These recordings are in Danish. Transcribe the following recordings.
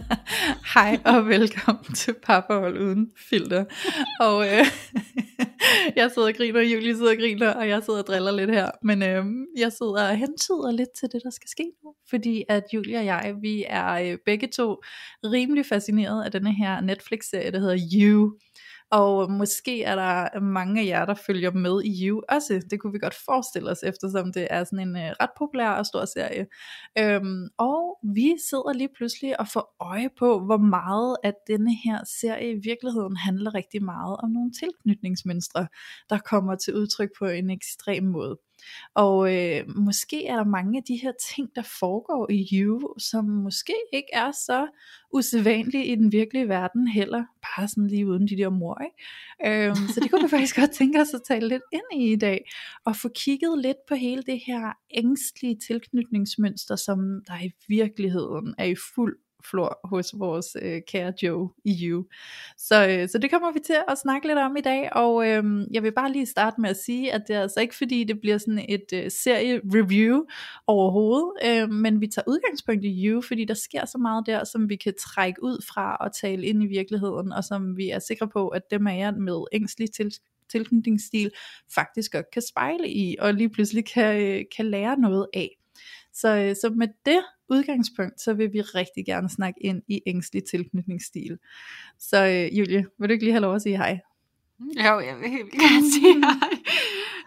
Hej og velkommen til Papperhold Uden Filter. Og øh, jeg sidder og griner, Julie sidder og griner, og jeg sidder og driller lidt her. Men øh, jeg sidder og hentyder lidt til det, der skal ske nu. Fordi at Julie og jeg, vi er øh, begge to rimelig fascineret af denne her Netflix-serie, der hedder You. Og måske er der mange af jer, der følger med i You også. Det kunne vi godt forestille os, eftersom det er sådan en øh, ret populær og stor serie. Øhm, og vi sidder lige pludselig og får øje på, hvor meget at denne her serie i virkeligheden handler rigtig meget om nogle tilknytningsmønstre, der kommer til udtryk på en ekstrem måde. Og øh, måske er der mange af de her ting, der foregår i You, som måske ikke er så usædvanlige i den virkelige verden heller, bare sådan lige uden de der mor. Ikke? Øhm, så det kunne vi faktisk godt tænke os at tale lidt ind i i dag, og få kigget lidt på hele det her ængstlige tilknytningsmønster, som der i virkeligheden er i fuld flor hos vores øh, kære Joe i You. Så, øh, så det kommer vi til at snakke lidt om i dag, og øh, jeg vil bare lige starte med at sige, at det er altså ikke fordi, det bliver sådan et øh, serie-review overhovedet, øh, men vi tager udgangspunkt i You, fordi der sker så meget der, som vi kan trække ud fra og tale ind i virkeligheden, og som vi er sikre på, at dem af jer med ængstelig til tilknytningsstil faktisk godt kan spejle i, og lige pludselig kan, øh, kan lære noget af. Så, øh, så med det udgangspunkt, så vil vi rigtig gerne snakke ind i ængstelig tilknytningsstil. Så øh, Julie, vil du ikke lige have lov at sige hej? Jo, jeg vil helt gerne sige hej.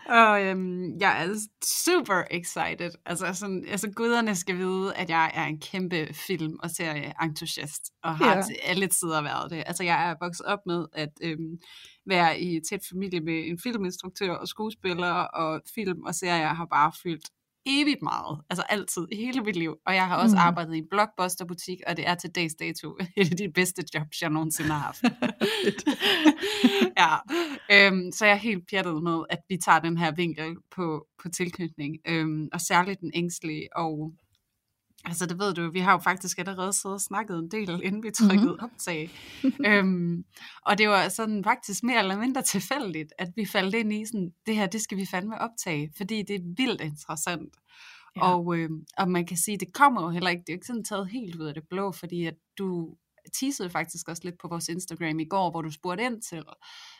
Og øhm, jeg er super excited. Altså, sådan, altså guderne skal vide, at jeg er en kæmpe film- og serie-entusiast, og har ja. til alle tider været det. Altså, jeg er vokset op med at øhm, være i tæt familie med en filminstruktør og skuespiller, og film og serier har bare fyldt evigt meget, altså altid, i hele mit liv. Og jeg har også mm. arbejdet i en blockbusterbutik, og det er til dags dato et af de bedste jobs, jeg nogensinde har haft. ja, øhm, så jeg er helt pjattet med, at vi tager den her vinkel på, på tilknytning, øhm, og særligt den ængstlige og Altså det ved du, vi har jo faktisk allerede siddet og snakket en del, inden vi trykkede mm-hmm. optag. øhm, og det var sådan faktisk mere eller mindre tilfældigt, at vi faldt ind i sådan, det her, det skal vi fandme optage, fordi det er vildt interessant. Ja. Og, øh, og man kan sige, det kommer jo heller ikke, det er jo ikke sådan taget helt ud af det blå, fordi at du teasede faktisk også lidt på vores Instagram i går, hvor du spurgte ind til,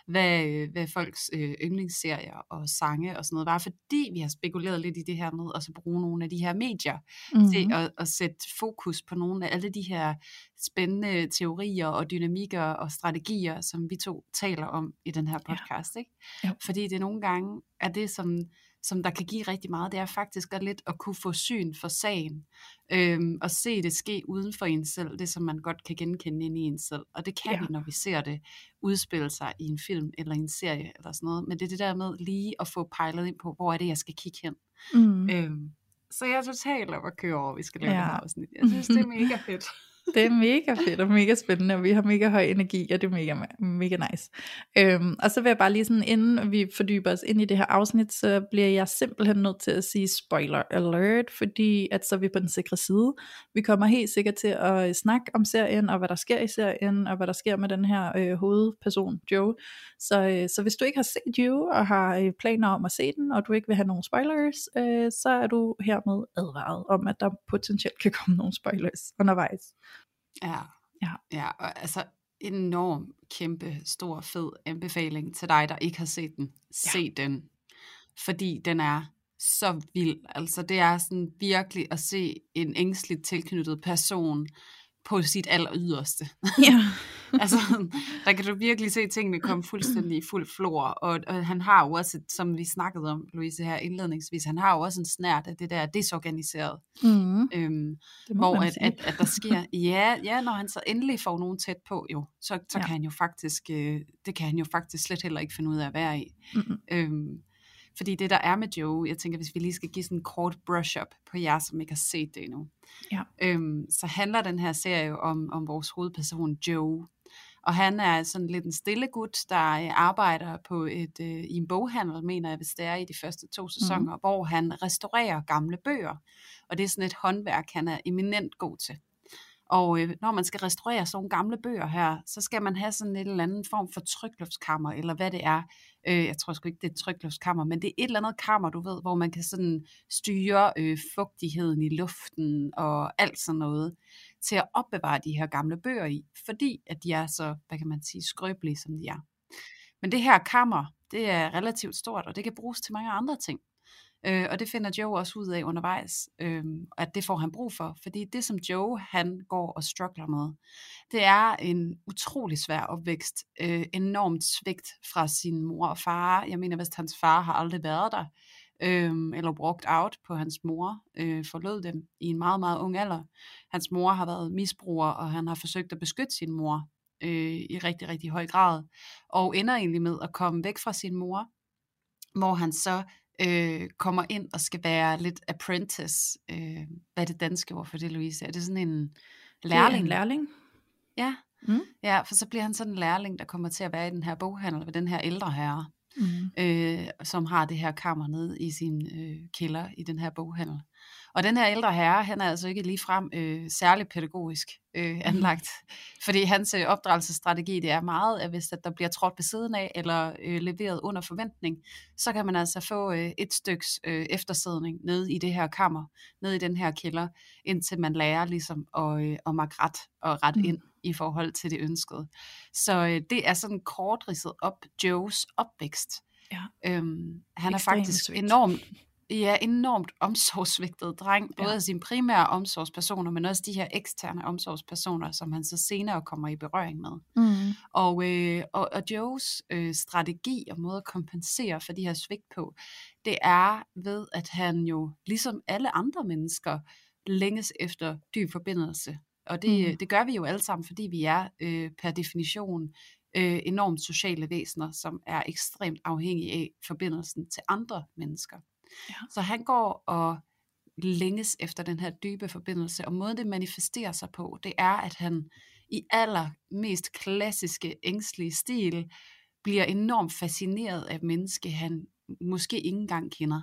hvad, hvad folks øh, yndlingsserier og sange og sådan noget var, fordi vi har spekuleret lidt i det her med at så bruge nogle af de her medier mm-hmm. til at, at sætte fokus på nogle af alle de her spændende teorier og dynamikker og strategier, som vi to taler om i den her podcast. Ja. Ikke? Ja. Fordi det nogle gange er det, som som der kan give rigtig meget, det er faktisk at lidt at kunne få syn for sagen, øhm, og se det ske uden for en selv, det som man godt kan genkende ind i en selv, og det kan ja. vi, når vi ser det udspille sig i en film eller en serie eller sådan noget, men det er det der med lige at få pejlet ind på, hvor er det, jeg skal kigge hen. Mm. Øhm, så jeg er totalt op at køre over, vi skal lave ja. det her afsnit. Jeg synes, det er mega fedt. Det er mega fedt og mega spændende, og vi har mega høj energi, og det er mega, mega nice. Øhm, og så vil jeg bare lige sådan, inden vi fordyber os ind i det her afsnit, så bliver jeg simpelthen nødt til at sige spoiler alert, fordi at så er vi på den sikre side. Vi kommer helt sikkert til at øh, snakke om serien, og hvad der sker i serien, og hvad der sker med den her øh, hovedperson, Joe. Så, øh, så hvis du ikke har set Joe, og har øh, planer om at se den, og du ikke vil have nogen spoilers, øh, så er du hermed advaret om, at der potentielt kan komme nogle spoilers undervejs. Ja, ja. ja og altså enorm, kæmpe, stor, fed anbefaling til dig, der ikke har set den. Se ja. den, fordi den er så vild. Altså det er sådan virkelig at se en ængstligt tilknyttet person på sit aller yderste. Ja. altså, der kan du virkelig se tingene komme fuldstændig i fuld flor, og, og han har jo også, som vi snakkede om, Louise, her indledningsvis, han har jo også en snært af det der desorganiseret, mm. øhm, hvor at, at, at der sker, ja, ja, når han så endelig får nogen tæt på, jo, så, så ja. kan han jo faktisk, øh, det kan han jo faktisk slet heller ikke finde ud af at være i. Mm-hmm. Øhm, fordi det der er med Joe, jeg tænker, hvis vi lige skal give sådan en kort brush-up på jer, som ikke har set det endnu, ja. øhm, så handler den her serie om, om vores hovedperson Joe. Og han er sådan lidt en stille gut, der øh, arbejder på et, øh, i en boghandel, mener jeg, hvis det er i de første to sæsoner, mm. hvor han restaurerer gamle bøger. Og det er sådan et håndværk, han er eminent god til. Og øh, når man skal restaurere sådan nogle gamle bøger her, så skal man have sådan en eller anden form for trykluftskammer, eller hvad det er. Øh, jeg tror sgu ikke, det er et trykluftskammer, men det er et eller andet kammer, du ved, hvor man kan sådan styre øh, fugtigheden i luften og alt sådan noget til at opbevare de her gamle bøger i, fordi at de er så, hvad kan man sige, skrøbelige, som de er. Men det her kammer, det er relativt stort, og det kan bruges til mange andre ting. Øh, og det finder Joe også ud af undervejs, øh, at det får han brug for. Fordi det, som Joe han går og struggler med, det er en utrolig svær opvækst. Øh, enormt svigt fra sin mor og far. Jeg mener, hvis hans far har aldrig været der, øh, eller brugt out på hans mor, øh, forlod dem i en meget, meget ung alder. Hans mor har været misbruger, og han har forsøgt at beskytte sin mor øh, i rigtig, rigtig høj grad, og ender egentlig med at komme væk fra sin mor, hvor han så øh, kommer ind og skal være lidt apprentice. Øh, hvad er det danske ord for det, Louise? Er det sådan en lærling? Det er en lærling. Ja. Mm. ja, for så bliver han sådan en lærling, der kommer til at være i den her boghandel ved den her ældre herre, mm. øh, som har det her kammer nede i sin øh, kælder i den her boghandel. Og den her ældre herre, han er altså ikke ligefrem øh, særlig pædagogisk øh, anlagt, fordi hans øh, opdragelsesstrategi, det er meget, at hvis at der bliver trådt ved siden af, eller øh, leveret under forventning, så kan man altså få øh, et styks øh, eftersidning ned i det her kammer, ned i den her kælder, indtil man lærer ligesom at, øh, at makke ret og ret mm. ind i forhold til det ønskede. Så øh, det er sådan kort ridset op Joes opvækst. Ja. Øhm, han er faktisk sweet. enormt ja, enormt omsorgsvigtet dreng, både ja. af sine primære omsorgspersoner, men også de her eksterne omsorgspersoner, som han så senere kommer i berøring med. Mm. Og, øh, og, og Joes øh, strategi og måde at kompensere for de her svigt på, det er ved, at han jo, ligesom alle andre mennesker, længes efter dyb forbindelse. Og det, mm. det gør vi jo alle sammen, fordi vi er øh, per definition øh, enormt sociale væsener, som er ekstremt afhængige af forbindelsen til andre mennesker. Ja. Så han går og længes efter den her dybe forbindelse, og måden det manifesterer sig på, det er, at han i allermest klassiske ængstlige stil bliver enormt fascineret af menneske, han måske ikke engang kender.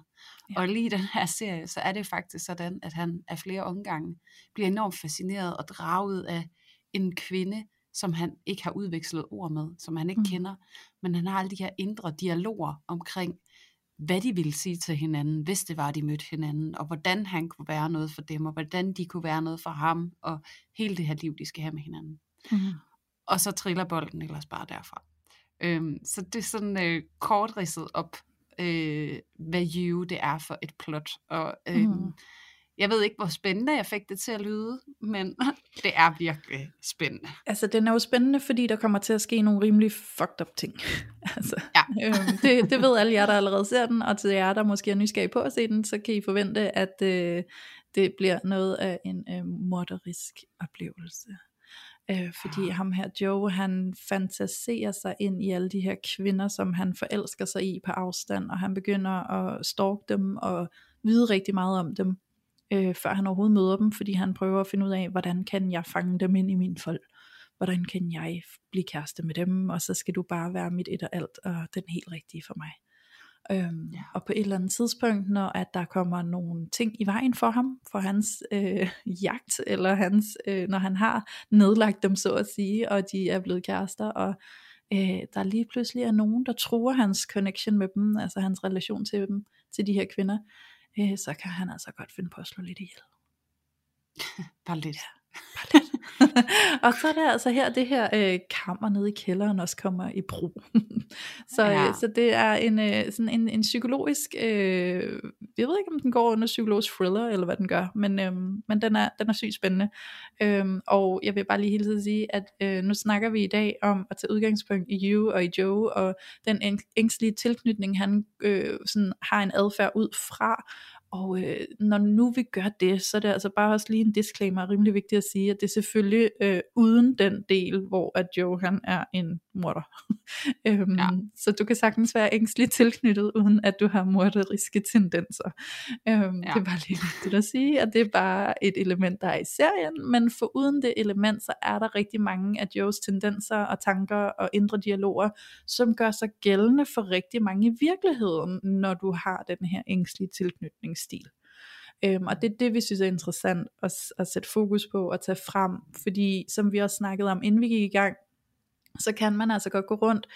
Ja. Og lige i den her serie, så er det faktisk sådan, at han af flere omgange bliver enormt fascineret og draget af en kvinde, som han ikke har udvekslet ord med, som han ikke mm. kender, men han har alle de her indre dialoger omkring, hvad de ville sige til hinanden, hvis det var, de mødte hinanden, og hvordan han kunne være noget for dem, og hvordan de kunne være noget for ham, og hele det her liv, de skal have med hinanden. Mm-hmm. Og så triller bolden ellers bare derfra. Øhm, så det er sådan øh, kort ridset op, øh, hvad You det er for et plot. Og øh, mm. Jeg ved ikke, hvor spændende jeg fik det til at lyde, men det er virkelig spændende. Altså, den er jo spændende, fordi der kommer til at ske nogle rimelig fucked up ting. altså, ja. øhm, det, det ved alle jer, der allerede ser den, og til jer, der måske er nysgerrige på at se den, så kan I forvente, at øh, det bliver noget af en øh, morderisk oplevelse. Øh, fordi ja. ham her Joe, han fantaserer sig ind i alle de her kvinder, som han forelsker sig i på afstand, og han begynder at stalke dem og vide rigtig meget om dem øh, før han overhovedet møder dem, fordi han prøver at finde ud af, hvordan kan jeg fange dem ind i min fold? Hvordan kan jeg blive kæreste med dem? Og så skal du bare være mit et og alt, og den helt rigtige for mig. Øhm, ja. Og på et eller andet tidspunkt, når at der kommer nogle ting i vejen for ham, for hans øh, jagt, eller hans, øh, når han har nedlagt dem så at sige, og de er blevet kærester, og øh, der lige pludselig er nogen, der truer hans connection med dem, altså hans relation til dem, til de her kvinder, øh, så kan han altså godt finde på at slå lidt ihjel. Bare lidt. Ja. Og så er det altså her, det her øh, kammer nede i kælderen også kommer i brug. så, ja. øh, så det er en, øh, sådan en, en psykologisk, øh, jeg ved ikke om den går under psykologisk thriller, eller hvad den gør, men, øh, men den, er, den er sygt spændende. Øh, og jeg vil bare lige hele tiden sige, at øh, nu snakker vi i dag om at tage udgangspunkt i You og i Joe, og den ængstlige tilknytning, han øh, sådan har en adfærd ud fra, Og øh, når nu vi gør det, så er det altså bare også lige en disclaimer, rimelig vigtigt at sige, at det er selvfølgelig øh, uden den del, hvor at Joe han er en morder. øhm, ja. Så du kan sagtens være ængstligt tilknyttet, uden at du har morderiske tendenser. Øhm, ja. Det er bare lige vigtigt at sige, at det er bare et element, der er i serien, men for uden det element, så er der rigtig mange af Joes tendenser og tanker og indre dialoger, som gør sig gældende for rigtig mange i virkeligheden, når du har den her ængstlige stil. Øhm, og det er det, vi synes er interessant at, at sætte fokus på og tage frem, fordi som vi også snakkede om, inden vi gik i gang, så kan man altså godt gå rundt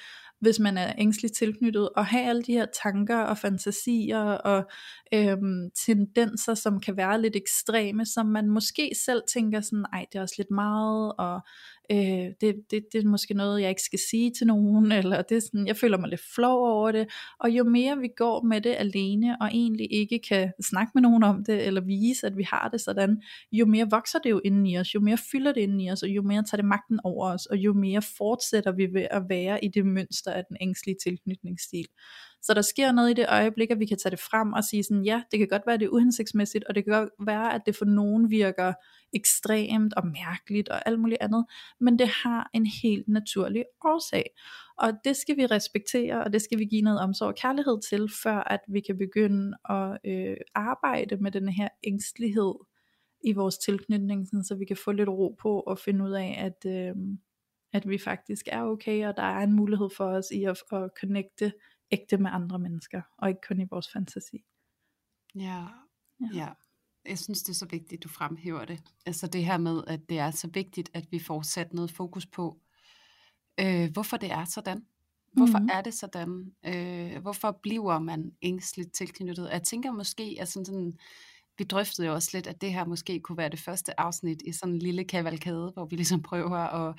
hvis man er ængstligt tilknyttet, og have alle de her tanker og fantasier og øhm, tendenser, som kan være lidt ekstreme, som man måske selv tænker sådan, ej det er også lidt meget, og øh, det, det, det er måske noget, jeg ikke skal sige til nogen, eller det er sådan, jeg føler mig lidt flov over det, og jo mere vi går med det alene, og egentlig ikke kan snakke med nogen om det, eller vise, at vi har det sådan, jo mere vokser det jo inden i os, jo mere fylder det inden i os, og jo mere tager det magten over os, og jo mere fortsætter vi ved at være i det mønster af den ængstlige tilknytningsstil. Så der sker noget i det øjeblik, at vi kan tage det frem og sige sådan, ja, det kan godt være, at det er uhensigtsmæssigt, og det kan godt være, at det for nogen virker ekstremt og mærkeligt og alt muligt andet, men det har en helt naturlig årsag. Og det skal vi respektere, og det skal vi give noget omsorg og kærlighed til, før at vi kan begynde at øh, arbejde med den her ængstelighed i vores tilknytning, sådan, så vi kan få lidt ro på og finde ud af, at, øh, at vi faktisk er okay, og der er en mulighed for os i at, at connecte ægte med andre mennesker, og ikke kun i vores fantasi. Ja, ja. ja. Jeg synes, det er så vigtigt, du fremhæver det. Altså det her med, at det er så vigtigt, at vi får sat noget fokus på, øh, hvorfor det er sådan. Hvorfor mm-hmm. er det sådan? Øh, hvorfor bliver man ængstligt tilknyttet? Jeg tænker måske, at sådan, sådan vi drøftede jo også lidt, at det her måske kunne være det første afsnit i sådan en lille kavalkade, hvor vi ligesom prøver at,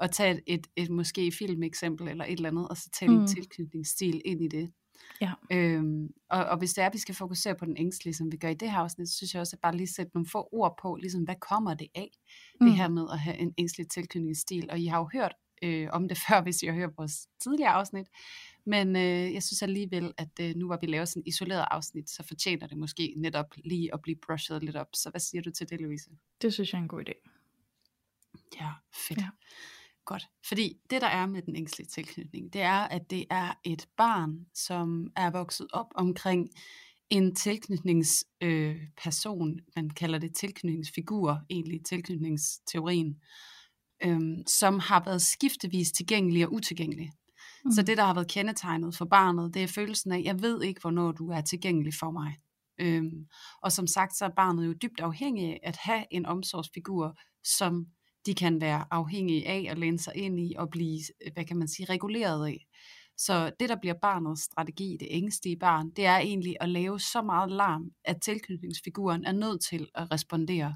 at tage et, et, et måske filmeksempel eller et eller andet, og så tage mm. en tilknytningsstil ind i det. Ja. Øhm, og, og hvis det er, at vi skal fokusere på den ængstlige, som vi gør i det her afsnit, så synes jeg også, at bare lige sætte nogle få ord på, ligesom hvad kommer det af, mm. det her med at have en ængstelig tilknytningsstil. Og I har jo hørt øh, om det før, hvis I har hørt vores tidligere afsnit. Men øh, jeg synes alligevel, at øh, nu hvor vi laver sådan et isoleret afsnit, så fortjener det måske netop lige at blive brushed lidt op. Så hvad siger du til det, Louise? Det synes jeg er en god idé. Ja, fedt. Ja. Godt. Fordi det, der er med den ængstlige tilknytning, det er, at det er et barn, som er vokset op omkring en tilknytningsperson, øh, man kalder det tilknytningsfigur, egentlig tilknytningsteorien, øh, som har været skiftevis tilgængelig og utilgængelig. Mm. Så det, der har været kendetegnet for barnet, det er følelsen af, jeg ved ikke, hvornår du er tilgængelig for mig. Øhm, og som sagt, så er barnet jo dybt afhængig af at have en omsorgsfigur, som de kan være afhængige af at læne sig ind i og blive, hvad kan man sige, reguleret af. Så det, der bliver barnets strategi, det ængstlige barn, det er egentlig at lave så meget larm, at tilknytningsfiguren er nødt til at respondere.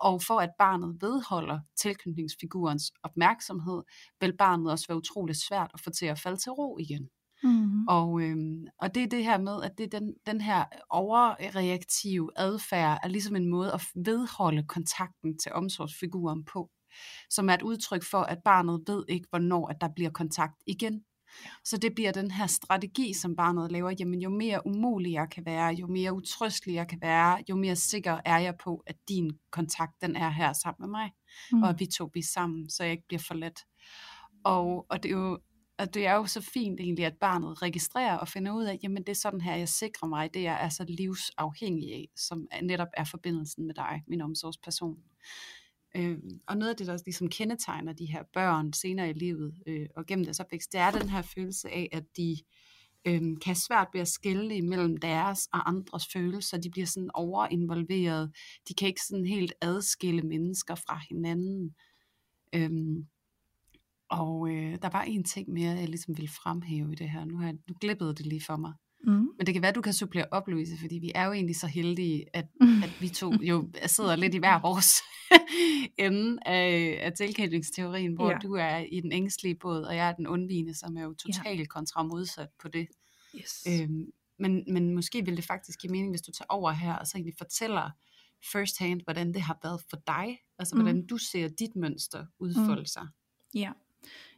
Og for at barnet vedholder tilknytningsfigurens opmærksomhed, vil barnet også være utroligt svært at få til at falde til ro igen. Mm-hmm. Og, øhm, og det er det her med, at det er den, den her overreaktive adfærd er ligesom en måde at vedholde kontakten til omsorgsfiguren på, som er et udtryk for, at barnet ved ikke, hvornår at der bliver kontakt igen. Så det bliver den her strategi, som barnet laver. Jamen jo mere umulig jeg kan være, jo mere utrystelig jeg kan være, jo mere sikker er jeg på, at din kontakt den er her sammen med mig. Mm. Og at vi to bliver sammen, så jeg ikke bliver forladt. Og, og det er jo og det er jo så fint egentlig, at barnet registrerer og finder ud af, jamen det er sådan her, jeg sikrer mig, det jeg er så livsafhængig af, som netop er forbindelsen med dig, min omsorgsperson. Øh, og noget af det, der ligesom kendetegner de her børn senere i livet øh, og gennem deres opvækst, det er den her følelse af, at de øh, kan have svært ved at skille imellem deres og andres følelser. De bliver sådan overinvolveret. De kan ikke sådan helt adskille mennesker fra hinanden. Øh, og øh, der var en ting mere, jeg ligesom ville fremhæve i det her. Nu har jeg, nu glippede det lige for mig. Mm. Men det kan være, at du kan supplere op, Louise, fordi vi er jo egentlig så heldige, at, mm. at vi to jo sidder lidt i hver vores ende af, af tilkendingsteorien, hvor ja. du er i den ængstlige båd, og jeg er den undvigende, som er jo totalt ja. kontra modsat på det. Yes. Øhm, men, men måske vil det faktisk give mening, hvis du tager over her, og så egentlig fortæller first hand, hvordan det har været for dig, altså mm. hvordan du ser dit mønster udfolde mm. sig. Ja.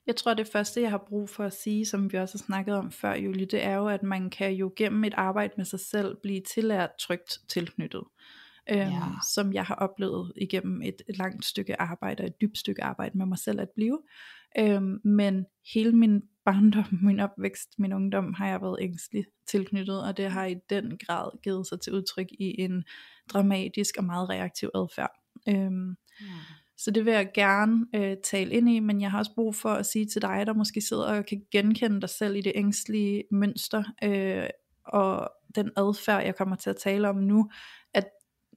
Jeg tror, det første, jeg har brug for at sige, som vi også har snakket om før, Julie, det er jo, at man kan jo gennem et arbejde med sig selv blive tillært trygt tilknyttet. Øhm, Ja. Som jeg har oplevet igennem et, et langt stykke arbejde, et dybt stykke arbejde med mig selv at blive. Øhm, men hele min barndom, min opvækst, min ungdom, har jeg været ængstelig tilknyttet, og det har i den grad givet sig til udtryk i en dramatisk og meget reaktiv adfærd. Øhm, Ja. Så det vil jeg gerne øh, tale ind i, men jeg har også brug for at sige til dig, der måske sidder og kan genkende dig selv i det ængstlige mønster, øh, og den adfærd, jeg kommer til at tale om nu, at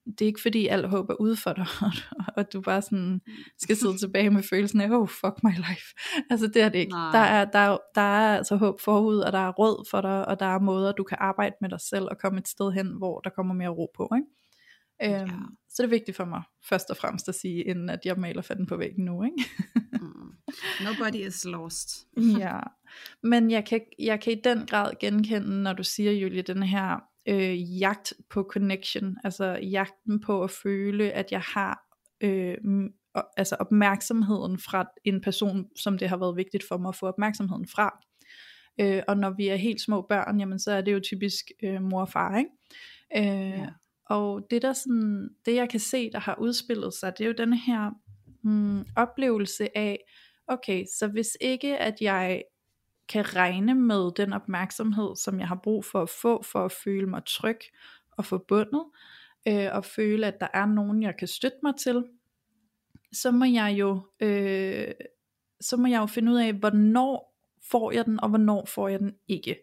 det er ikke fordi alt håb er ude for dig, og du bare sådan skal sidde tilbage med følelsen af, oh fuck my life. Altså det er det ikke. Nej. Der er, der, er, der er altså håb forud, og der er råd for dig, og der er måder, du kan arbejde med dig selv og komme et sted hen, hvor der kommer mere ro på. Ikke? Øhm, Ja. Så det er vigtigt for mig først og fremmest at sige, inden at jeg maler fanden på væggen nu. Ikke? Mm. Nobody is lost. ja, men jeg kan, jeg kan i den grad genkende, når du siger, Julie, den her øh, jagt på connection, altså jagten på at føle, at jeg har øh, altså opmærksomheden fra en person, som det har været vigtigt for mig at få opmærksomheden fra. Øh, og når vi er helt små børn, jamen så er det jo typisk øh, mor og far, ikke? Øh, Ja. Og det der sådan, det jeg kan se, der har udspillet sig, det er jo den her mm, oplevelse af, okay, så hvis ikke at jeg kan regne med den opmærksomhed, som jeg har brug for at få, for at føle mig tryg og forbundet, øh, og føle, at der er nogen, jeg kan støtte mig til, så må jeg jo, øh, så må jeg jo finde ud af, hvornår får jeg den, og hvornår får jeg den ikke.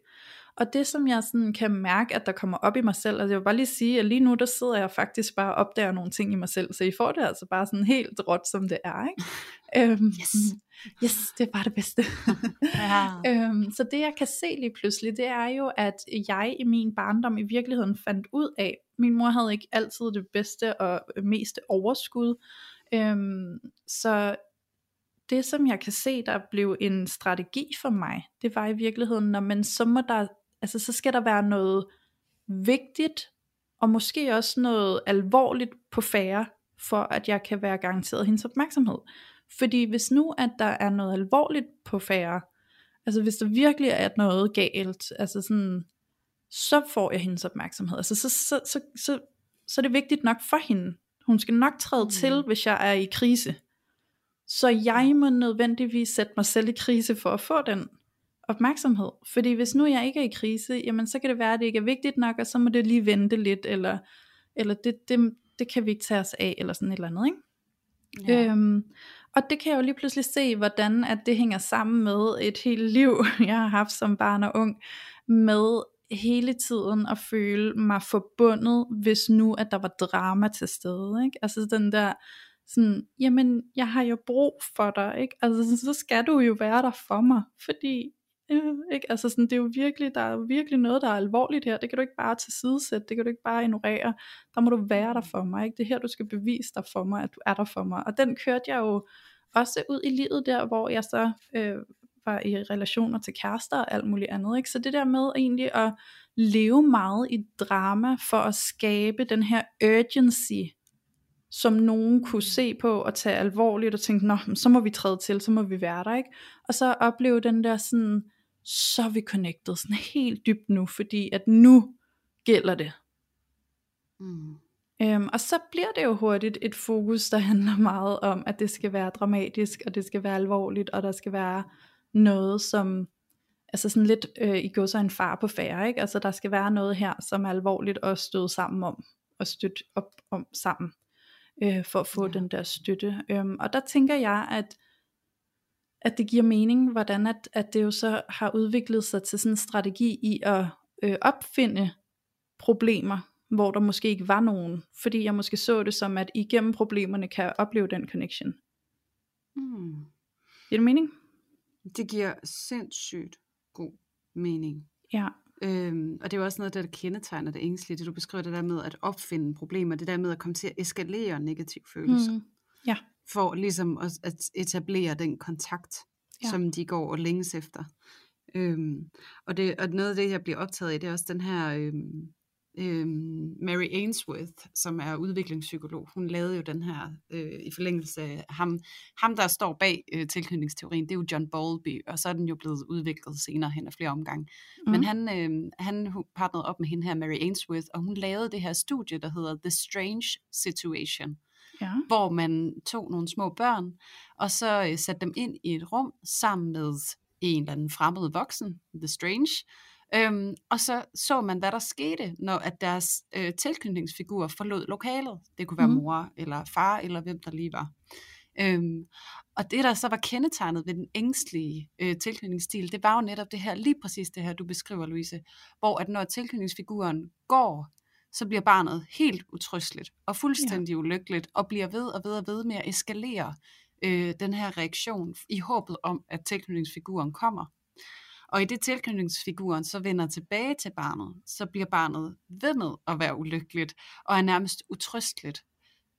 Og det som jeg sådan kan mærke, at der kommer op i mig selv, altså jeg vil bare lige sige, at lige nu der sidder jeg faktisk bare og opdager nogle ting i mig selv, så I får det altså bare sådan helt råt, som det er, ikke? øhm, Yes. Yes, det er bare det bedste. Ja. øhm, så det jeg kan se lige pludselig, det er jo, at jeg i min barndom i virkeligheden fandt ud af, min mor havde ikke altid det bedste og meste overskud, øhm, så det som jeg kan se, der blev en strategi for mig, det var i virkeligheden, når man så må der, altså så skal der være noget vigtigt, og måske også noget alvorligt på færre, for at jeg kan være garanteret hendes opmærksomhed. Fordi hvis nu, at der er noget alvorligt på færre, altså hvis der virkelig er noget galt, altså sådan, så får jeg hendes opmærksomhed. Altså så, så, så, så, så er det vigtigt nok for hende. Hun skal nok træde Mm. til, hvis jeg er i krise. Så jeg må nødvendigvis sætte mig selv i krise for at få den opmærksomhed. Fordi hvis nu jeg ikke er i krise, jamen så kan det være, at det ikke er vigtigt nok, og så må det lige vente lidt, eller, eller det, det, det kan vi ikke tage os af, eller sådan et eller andet. Ikke? Ja. Øhm, og det kan jeg jo lige pludselig se, hvordan at det hænger sammen med et helt liv, jeg har haft som barn og ung, med hele tiden at føle mig forbundet, hvis nu at der var drama til stede. Ikke? Altså den der, sådan, jamen jeg har jo brug for dig, ikke? Altså så skal du jo være der for mig, fordi øh, ikke? Altså sådan, det er jo virkelig, der er jo virkelig noget, der er alvorligt her, det kan du ikke bare tilsidesætte, det kan du ikke bare ignorere, der må du være der for mig, ikke? det er her du skal bevise dig for mig, at du er der for mig, og den kørte jeg jo også ud i livet der, hvor jeg så øh, var i relationer til kærester og alt muligt andet, ikke? så det der med egentlig at leve meget i drama, for at skabe den her urgency, som nogen kunne se på og tage alvorligt og tænke, nå, så må vi træde til, så må vi være der, ikke? Og så opleve den der sådan, så er vi connected, sådan helt dybt nu, fordi at nu gælder det. Mm. Øhm, og så bliver det jo hurtigt et fokus, der handler meget om, at det skal være dramatisk, og det skal være alvorligt, og der skal være noget, som, altså sådan lidt, øh, i går så en far på færre, ikke? Altså der skal være noget her, som er alvorligt og støde sammen om, og støtte op om sammen, øh, for at få Ja. den der støtte. Øhm, og der tænker jeg, at at det giver mening, hvordan at, at det jo så har udviklet sig til sådan en strategi i at øh, opfinde problemer, hvor der måske ikke var nogen, fordi jeg måske så det som, at igennem problemerne kan jeg opleve den connection. Mm. Giver det mening? Det giver sindssygt god mening. Ja. Øhm, og det er jo også noget, der kendetegner det ængstlige, det du beskriver, det der med at opfinde problemer, det der med at komme til at eskalere negative følelser, Mm. Ja. For ligesom at, at etablere den kontakt, ja. Som de går og længes efter. Øhm, og, det, og noget af det, jeg bliver optaget i, det er også den her øhm, øhm, Mary Ainsworth, som er udviklingspsykolog, hun lavede jo den her øh, i forlængelse af ham, ham der står bag øh, tilknytningsteorien, det er jo John Bowlby, og så er den jo blevet udviklet senere hen af flere omgange. Mm. Men han, øh, han partnerede op med hende her, Mary Ainsworth, og hun lavede det her studie, der hedder The Strange Situation, Ja. hvor man tog nogle små børn, og så øh, satte dem ind i et rum sammen med en eller anden fremmed voksen, The Strange, øhm, og så så man, hvad der skete, når at deres øh, tilknytningsfigurer forlod lokalet. Det kunne være Mhm. mor eller far, eller hvem der lige var. Øhm, og det, der så var kendetegnet ved den ængstlige øh, tilknytningsstil, det var jo netop det her, lige præcis det her, du beskriver, Louise, hvor at når tilknytningsfiguren går, så bliver barnet helt utrysteligt og fuldstændig ja. ulykkeligt, og bliver ved og ved og ved med at eskalere øh, den her reaktion i håbet om, at tilknytningsfiguren kommer. Og i det tilknytningsfiguren så vender tilbage til barnet, så bliver barnet ved med at være ulykkeligt og er nærmest utrysteligt.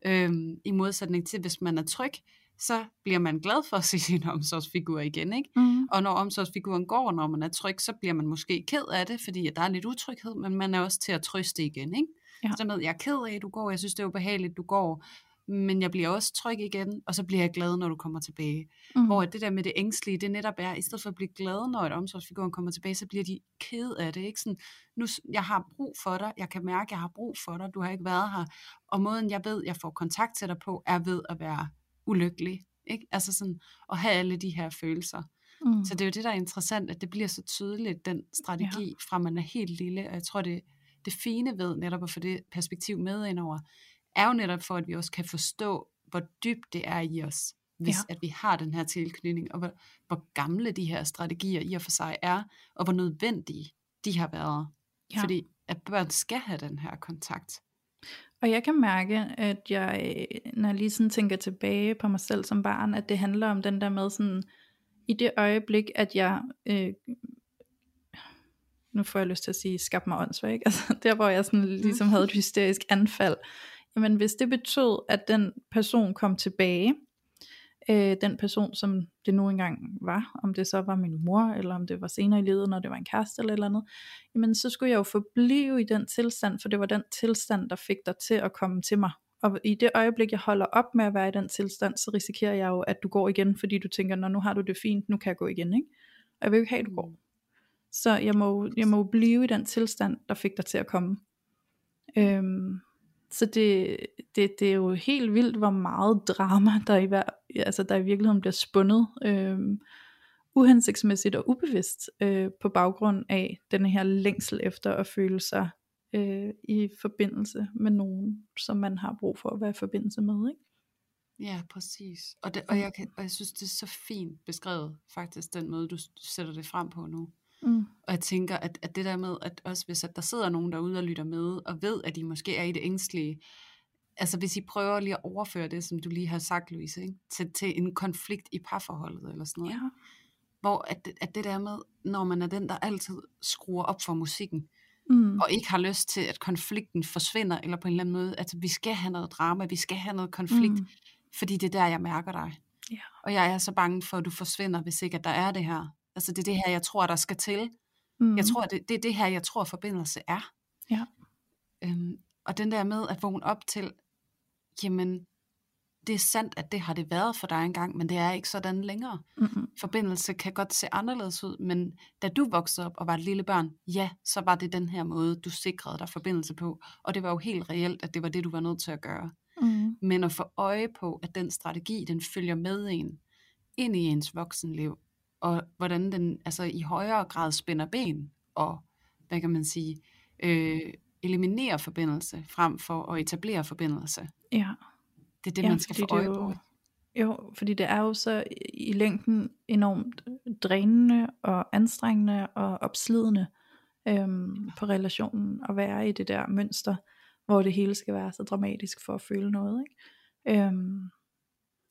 Øhm, I modsætning til, hvis man er tryg, så bliver man glad for at se sin omsorgsfigur igen. Ikke? Mm. Og når omsorgsfiguren går, når man er tryg, så bliver man måske ked af det, fordi der er lidt utryghed, men man er også til at trøste igen. Ikke? Ja. Så med, jeg er ked af, at du går, jeg synes, det er ubehageligt, du går, men jeg bliver også tryg igen, og så bliver jeg glad, når du kommer tilbage. Mm. Hvor det der med det ængstlige, det netop er, i stedet for at blive glad, når et omsorgsfiguren kommer tilbage, så bliver de ked af det. Ikke? Sådan, nu, jeg har brug for dig, jeg kan mærke, jeg har brug for dig, du har ikke været her. Og måden, jeg ved, jeg får kontakt til dig på, er ved at være ulykkelig. Ikke? Altså sådan, at have alle de her følelser. Mm. Så det er jo det, der er interessant, at det bliver så tydeligt, den strategi, ja. fra man er helt lille. Og jeg tror, det, det fine ved netop at få det perspektiv med indover, er jo netop for, at vi også kan forstå, hvor dybt det er i os, hvis Ja. at vi har den her tilknytning, og hvor, hvor gamle de her strategier i og for sig er, og hvor nødvendige de har været. Ja. Fordi at børn skal have den her kontakt. Og jeg kan mærke, at jeg, når jeg lige sådan tænker tilbage på mig selv som barn, at det handler om den der med sådan, i det øjeblik, at jeg, øh, nu får jeg lyst til at sige, skabte mig åndssvagt? Altså der hvor jeg sådan ligesom havde et hysterisk anfald, men hvis det betød, at den person kom tilbage, øh, den person, som det nu engang var, om det så var min mor, eller om det var senere i livet, når det var en kæreste eller et eller andet, jamen så skulle jeg jo forblive i den tilstand, for det var den tilstand, der fik dig til at komme til mig. Og i det øjeblik, jeg holder op med at være i den tilstand, så risikerer jeg jo, at du går igen, fordi du tænker, når nu har du det fint, nu kan jeg gå igen, ikke? Og jeg vil jo ikke have, at du går. Så jeg må, jeg må blive i den tilstand, der fik dig til at komme. Øhm, så det, det, det er jo helt vildt, hvor meget drama, der i, hver, altså der i virkeligheden bliver spundet øh, uhensigtsmæssigt og ubevidst øh, på baggrund af den her længsel efter at føle sig øh, i forbindelse med nogen, som man har brug for at være i forbindelse med. Ikke? Ja, præcis. Og, det, og, jeg kan, og jeg synes, det er så fint beskrevet, faktisk, den måde, du s- sætter det frem på nu. Mm. Og jeg tænker, at, at det der med, at også hvis at der sidder nogen derude og lytter med, og ved, at de måske er i det ængstlige, altså hvis I prøver lige at overføre det, som du lige har sagt, Louise, ikke? Til, til en konflikt i parforholdet eller sådan noget. Ja. Hvor at, det- at det der med, når man er den, der altid skruer op for musikken, Mm. og ikke har lyst til, at konflikten forsvinder, eller på en eller anden måde, at vi skal have noget drama, vi skal have noget konflikt, mm. fordi det er der, jeg mærker dig. Ja. Og jeg er så bange for, at du forsvinder, hvis ikke at der er det her. Altså det er det her, jeg tror, der skal til. Mm. Jeg tror, det, det er det her, jeg tror, forbindelse er. Ja. Øhm, og den der med at vågne op til, jamen, det er sandt, at det har det været for dig engang, men det er ikke sådan længere. Mm-mm. Forbindelse kan godt se anderledes ud, men da du voksede op og var et lille barn, ja, så var det den her måde, du sikrede dig forbindelse på. Og det var jo helt reelt, at det var det, du var nødt til at gøre. Mm. Men at få øje på, at den strategi, den følger med en ind i ens voksenliv, og hvordan den altså i højere grad spænder ben, og hvad kan man sige, øh, eliminerer forbindelse, frem for at etablere forbindelse. Ja. Det er det, Ja, man skal få øje på. Jo, fordi det er jo så i- i længden enormt drænende og anstrengende og opslidende øhm, på relationen at være i det der mønster, hvor det hele skal være så dramatisk for at føle noget. Ikke? Øhm,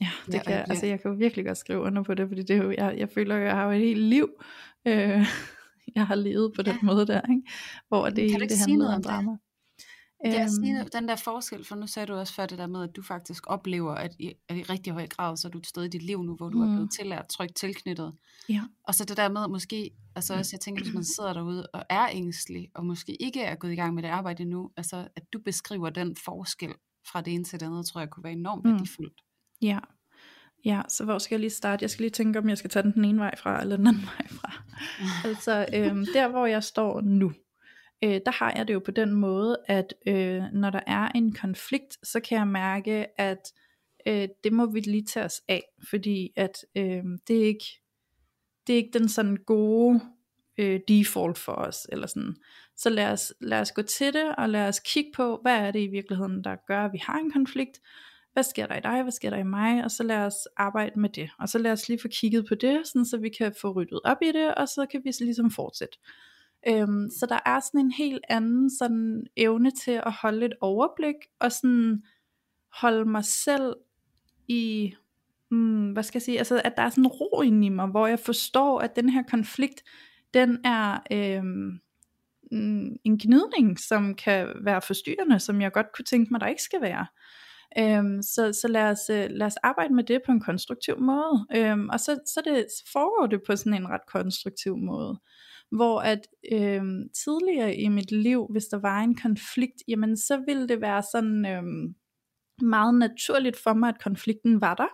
ja, det Ja, ja, kan, bliver- altså jeg kan jo virkelig godt skrive under på det, fordi det er jo, jeg, jeg føler jo, jeg har jo et helt liv, øh, jeg har levet på den Ja. måde der, ikke? hvor det Kan hele ikke det sige handlede noget om om det? drama. Ja, Øhm, sige noget- den der forskel, for nu sagde du også før det der med, at du faktisk oplever, at i, at i rigtig høj grad, så er du et sted i dit liv nu, hvor du mm. er blevet tillært trygt tilknyttet. Ja. Og så det der med måske Altså også, jeg tænker, hvis man sidder derude og er ængstelig, og måske ikke er gået i gang med det arbejde endnu, altså at du beskriver den forskel fra det ene til det andet, tror jeg kunne være enormt Mm. værdifuldt. Ja. Ja, så hvor skal jeg lige starte? Jeg skal lige tænke, om jeg skal tage den den ene vej fra, eller den anden vej fra. altså, øhm, der hvor jeg står nu, øh, der har jeg det jo på den måde, at øh, når der er en konflikt, så kan jeg mærke, at øh, det må vi lige tage os af, fordi at øh, det er ikke det er ikke den sådan gode øh, default for os, eller sådan. Så lad os, lad os gå til det, og lad os kigge på, hvad er det i virkeligheden, der gør, at vi har en konflikt, hvad sker der i dig, hvad sker der i mig, og så lad os arbejde med det, og så lad os lige få kigget på det, sådan, så vi kan få ryddet op i det, og så kan vi ligesom fortsætte. Øhm, så der er sådan en helt anden sådan evne til at holde et overblik, og sådan holde mig selv i, mm, hvad skal jeg sige, altså at der er sådan ro inde i mig, hvor jeg forstår, at den her konflikt, den er øhm, en gnidning, som kan være forstyrrende, som jeg godt kunne tænke mig, der ikke skal være. Øhm, så så lad, os, øh, lad os arbejde med det på en konstruktiv måde. Øhm, og så, så, det, så foregår det på sådan en ret konstruktiv måde. Hvor at øhm, tidligere i mit liv, hvis der var en konflikt, jamen så ville det være sådan øhm, meget naturligt for mig, at konflikten var der.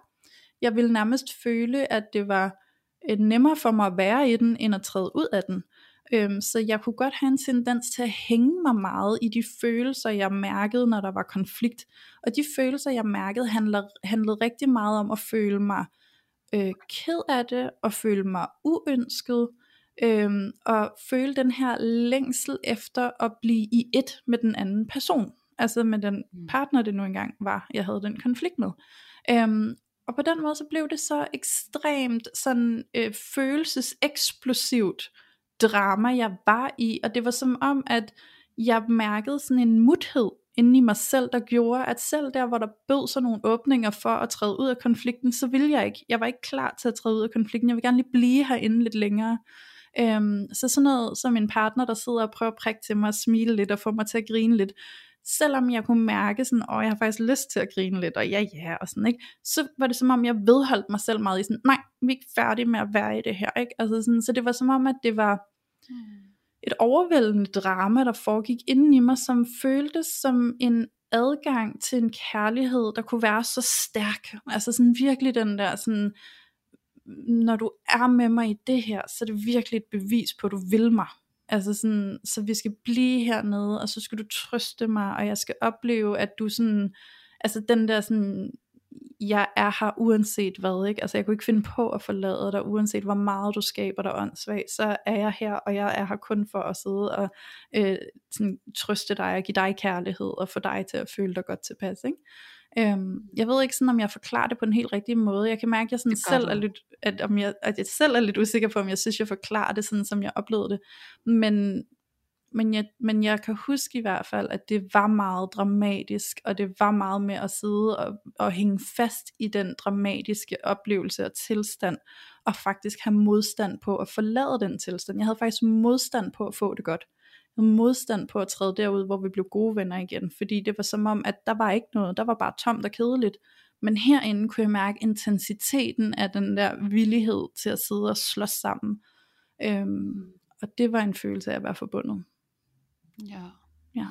Jeg ville nærmest føle, at det var øh, nemmere for mig at være i den, end at træde ud af den. Øhm, så jeg kunne godt have en tendens til at hænge mig meget i de følelser, jeg mærkede, når der var konflikt. Og de følelser, jeg mærkede, handlede, handlede rigtig meget om at føle mig øh, ked af det, og føle mig uønsket, øhm, og føle den her længsel efter at blive i et med den anden person. Altså med den Mm. partner, det nu engang var, jeg havde den konflikt med. Øhm, og på den måde, så blev det så ekstremt sådan øh, følelseseksplosivt drama, jeg var i, og det var som om, at jeg mærkede sådan en muthed inde i mig selv, der gjorde, at selv der, hvor der bød sig nogle åbninger for at træde ud af konflikten, så ville jeg ikke. Jeg var ikke klar til at træde ud af konflikten. Jeg vil gerne lige blive herinde lidt længere. Øhm, så sådan noget som en partner, der sidder og prøver at prikke til mig og smile lidt og få mig til at grine lidt, selvom jeg kunne mærke sådan, åh, jeg har faktisk lyst til at grine lidt, og ja, ja, og sådan, ikke? Så var det som om, jeg vedholdt mig selv meget i sådan, nej, vi er ikke færdige med at være i det her, ikke? Altså sådan, så det var som om, at det var et overvældende drama, der foregik inden i mig, som føltes som en adgang til en kærlighed, der kunne være så stærk. Altså sådan virkelig den der sådan, når du er med mig i det her, så er det virkelig et bevis på, at du vil mig. Altså sådan, så vi skal blive hernede, og så skal du trøste mig, og jeg skal opleve, at du sådan, altså den der sådan, jeg er her uanset hvad, ikke? Altså jeg kunne ikke finde på at forlade dig, uanset hvor meget du skaber dig åndssvagt, så er jeg her, og jeg er her kun for at sidde og øh, sådan, trøste dig, og give dig kærlighed, og få dig til at føle dig godt tilpas, ikke? Øhm, jeg ved ikke sådan, om jeg forklarer det på den helt rigtige måde. Jeg kan mærke, at jeg sådan selv er lidt, at, om jeg, at jeg selv er lidt usikker på, om jeg synes, jeg forklarer det sådan, som jeg oplevede det. Men, men, jeg, men jeg kan huske i hvert fald, at det var meget dramatisk, og det var meget med at sidde og, og hænge fast i den dramatiske oplevelse og tilstand, og faktisk have modstand på at forlade den tilstand. Jeg havde faktisk modstand på at få det godt. Modstand på at træde derud, hvor vi blev gode venner igen, fordi det var som om, at der var ikke noget, der var bare tomt og kedeligt. Men herinde kunne jeg mærke intensiteten af den der villighed til at sidde og slås sammen. Øhm, og det var en følelse af at være forbundet. Ja. Ja.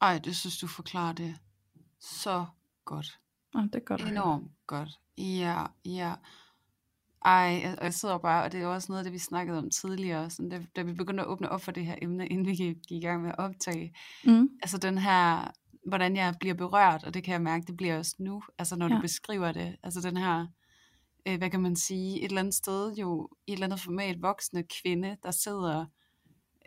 Ej, det synes du forklarer det så godt. Og det er godt. Enormt godt. Ja, ja. Ej, jeg- jeg sidder bare, og det er også noget af det, vi snakkede om tidligere, sådan, da, da vi begyndte at åbne op for det her emne, inden vi gik, gik i gang med at optage. Mm. Altså den her, hvordan jeg bliver berørt, og det kan jeg mærke, det bliver også nu, altså når. Ja. du beskriver det. Altså den her, øh, hvad kan man sige, et eller andet sted jo, i et eller andet format voksne kvinde, der sidder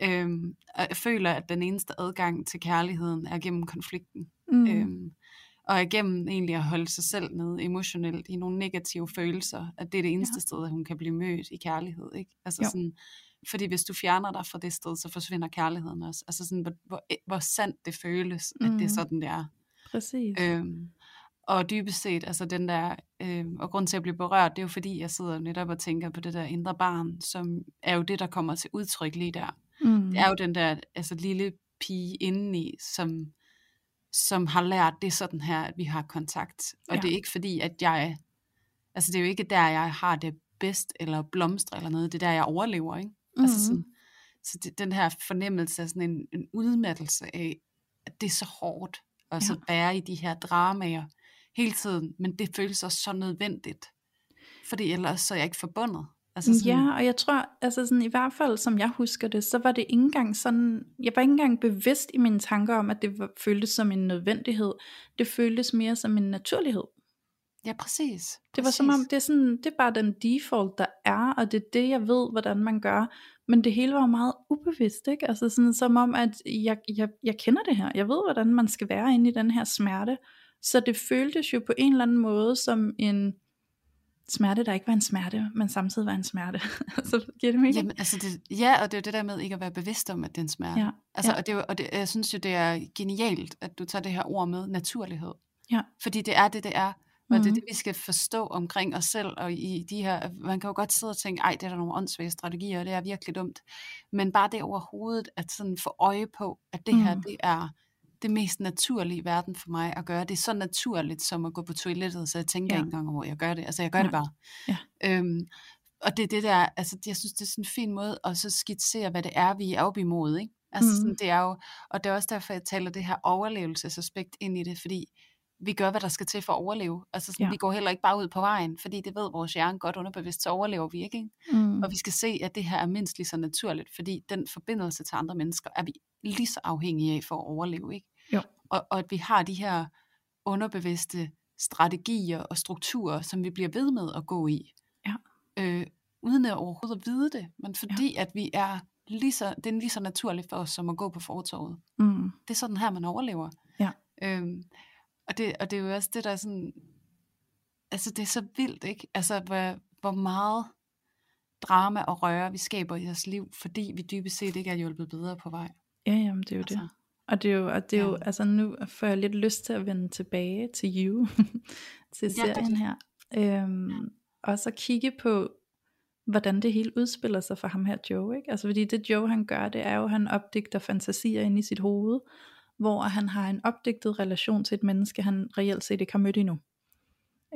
øhm, og føler, at den eneste adgang til kærligheden er gennem konflikten. Mm. Øhm, og igennem egentlig at holde sig selv nede emotionelt i nogle negative følelser, at det er det eneste ja. sted, at hun kan blive mødt i kærlighed. Ikke? Altså Jo. sådan, fordi hvis du fjerner dig fra det sted, så forsvinder kærligheden også. Altså sådan, hvor, hvor, hvor sandt det føles, at det er Mhm. sådan, det er. Præcis. Øhm, og dybest set, altså den der, øhm, og grund til at blive berørt, det er jo fordi, jeg sidder netop og tænker på det der indre barn, som er jo det, der kommer til udtryk lige der. Mm. Det er jo den der altså, lille pige indeni, som, som har lært, det sådan her, at vi har kontakt. Og Ja. det er ikke fordi, at jeg, altså det er jo ikke der, jeg har det bedst, eller blomstre eller noget, det er der, jeg overlever, ikke? Mm. Altså sådan, så det, den her fornemmelse af sådan en, en udmattelse af, at det er så hårdt at så være i de her dramaer hele tiden, men det føles også så nødvendigt, fordi ellers så er jeg ikke forbundet. Altså sådan... Ja, og jeg tror, altså sådan, i hvert fald som jeg husker det, så var det ikke engang sådan, jeg var ikke engang bevidst i mine tanker om, at det var, føltes som en nødvendighed. Det føltes mere som en naturlighed. Ja, præcis. præcis. Det var som om, det er, sådan, det er bare den default, der er, og det er det, jeg ved, hvordan man gør. Men det hele var meget ubevidst, ikke? Altså sådan som om, at jeg, jeg, jeg kender det her. Jeg ved, hvordan man skal være inde i den her smerte. Så det føltes jo på en eller anden måde som en smerte, der ikke var en smerte, men samtidig var en smerte. så giver det mening? Jamen, altså det, ja, og det er jo det der med ikke at være bevidst om, at det er en smerte. Ja, altså, ja. Og, det, og det, jeg synes jo, det er genialt, at du tager det her ord med, naturlighed. Ja. Fordi det er det, det er. Og mm-hmm. det er mhm. det, vi skal forstå omkring os selv, og i de her, man kan jo godt sidde og tænke, ej, det er der nogle åndssvage strategier, og det er virkelig dumt. Men bare det overhovedet, at sådan få øje på, at det her, mm. det er det mest naturlige i verden for mig at gøre. Det er så naturligt som at gå på toilettet, så jeg tænker ja. ikke engang over, at jeg gør det. Altså jeg gør ja. det bare. Ja. Øhm, og det er det der, altså jeg synes, det er sådan en fin måde at så skitsere, hvad det er, vi er op imod. Ikke? Altså mm. sådan, det er jo, og det er også derfor, jeg taler det her overlevelsesaspekt ind i det, fordi vi gør, hvad der skal til for at overleve. Altså sådan, ja. vi går heller ikke bare ud på vejen, fordi det ved vores hjerne godt underbevidst, så overlever vi ikke. ikke? Mm. Og vi skal se, at det her er mindst lige så naturligt, fordi den forbindelse til andre mennesker er vi lige så afhængige af for at overleve. Ikke? Og, og at vi har de her underbevidste strategier og strukturer, som vi bliver ved med at gå i. Ja. Øh, uden at overhovedet at vide det, men fordi ja. at vi er lige så, det er lige så naturligt for os, som at gå på fortorvet. Mm. Det er sådan her, man overlever. Ja. Øhm, og, det, og det er jo også det, der er sådan, altså det er så vildt, ikke? Altså, hvor, hvor meget drama og røre vi skaber i vores liv, fordi vi dybest set ikke er hjulpet bedre på vej. Ja, jamen det er jo altså. det. Og det er jo, og det er jo ja. altså nu får jeg lidt lyst til at vende tilbage til You, til serien her. Øhm, og så kigge på, hvordan det hele udspiller sig for ham her Joe. Ikke? Altså fordi det Joe han gør, det er jo, at han opdigter fantasier ind i sit hoved, hvor han har en opdigtet relation til et menneske, han reelt set ikke har mødt endnu.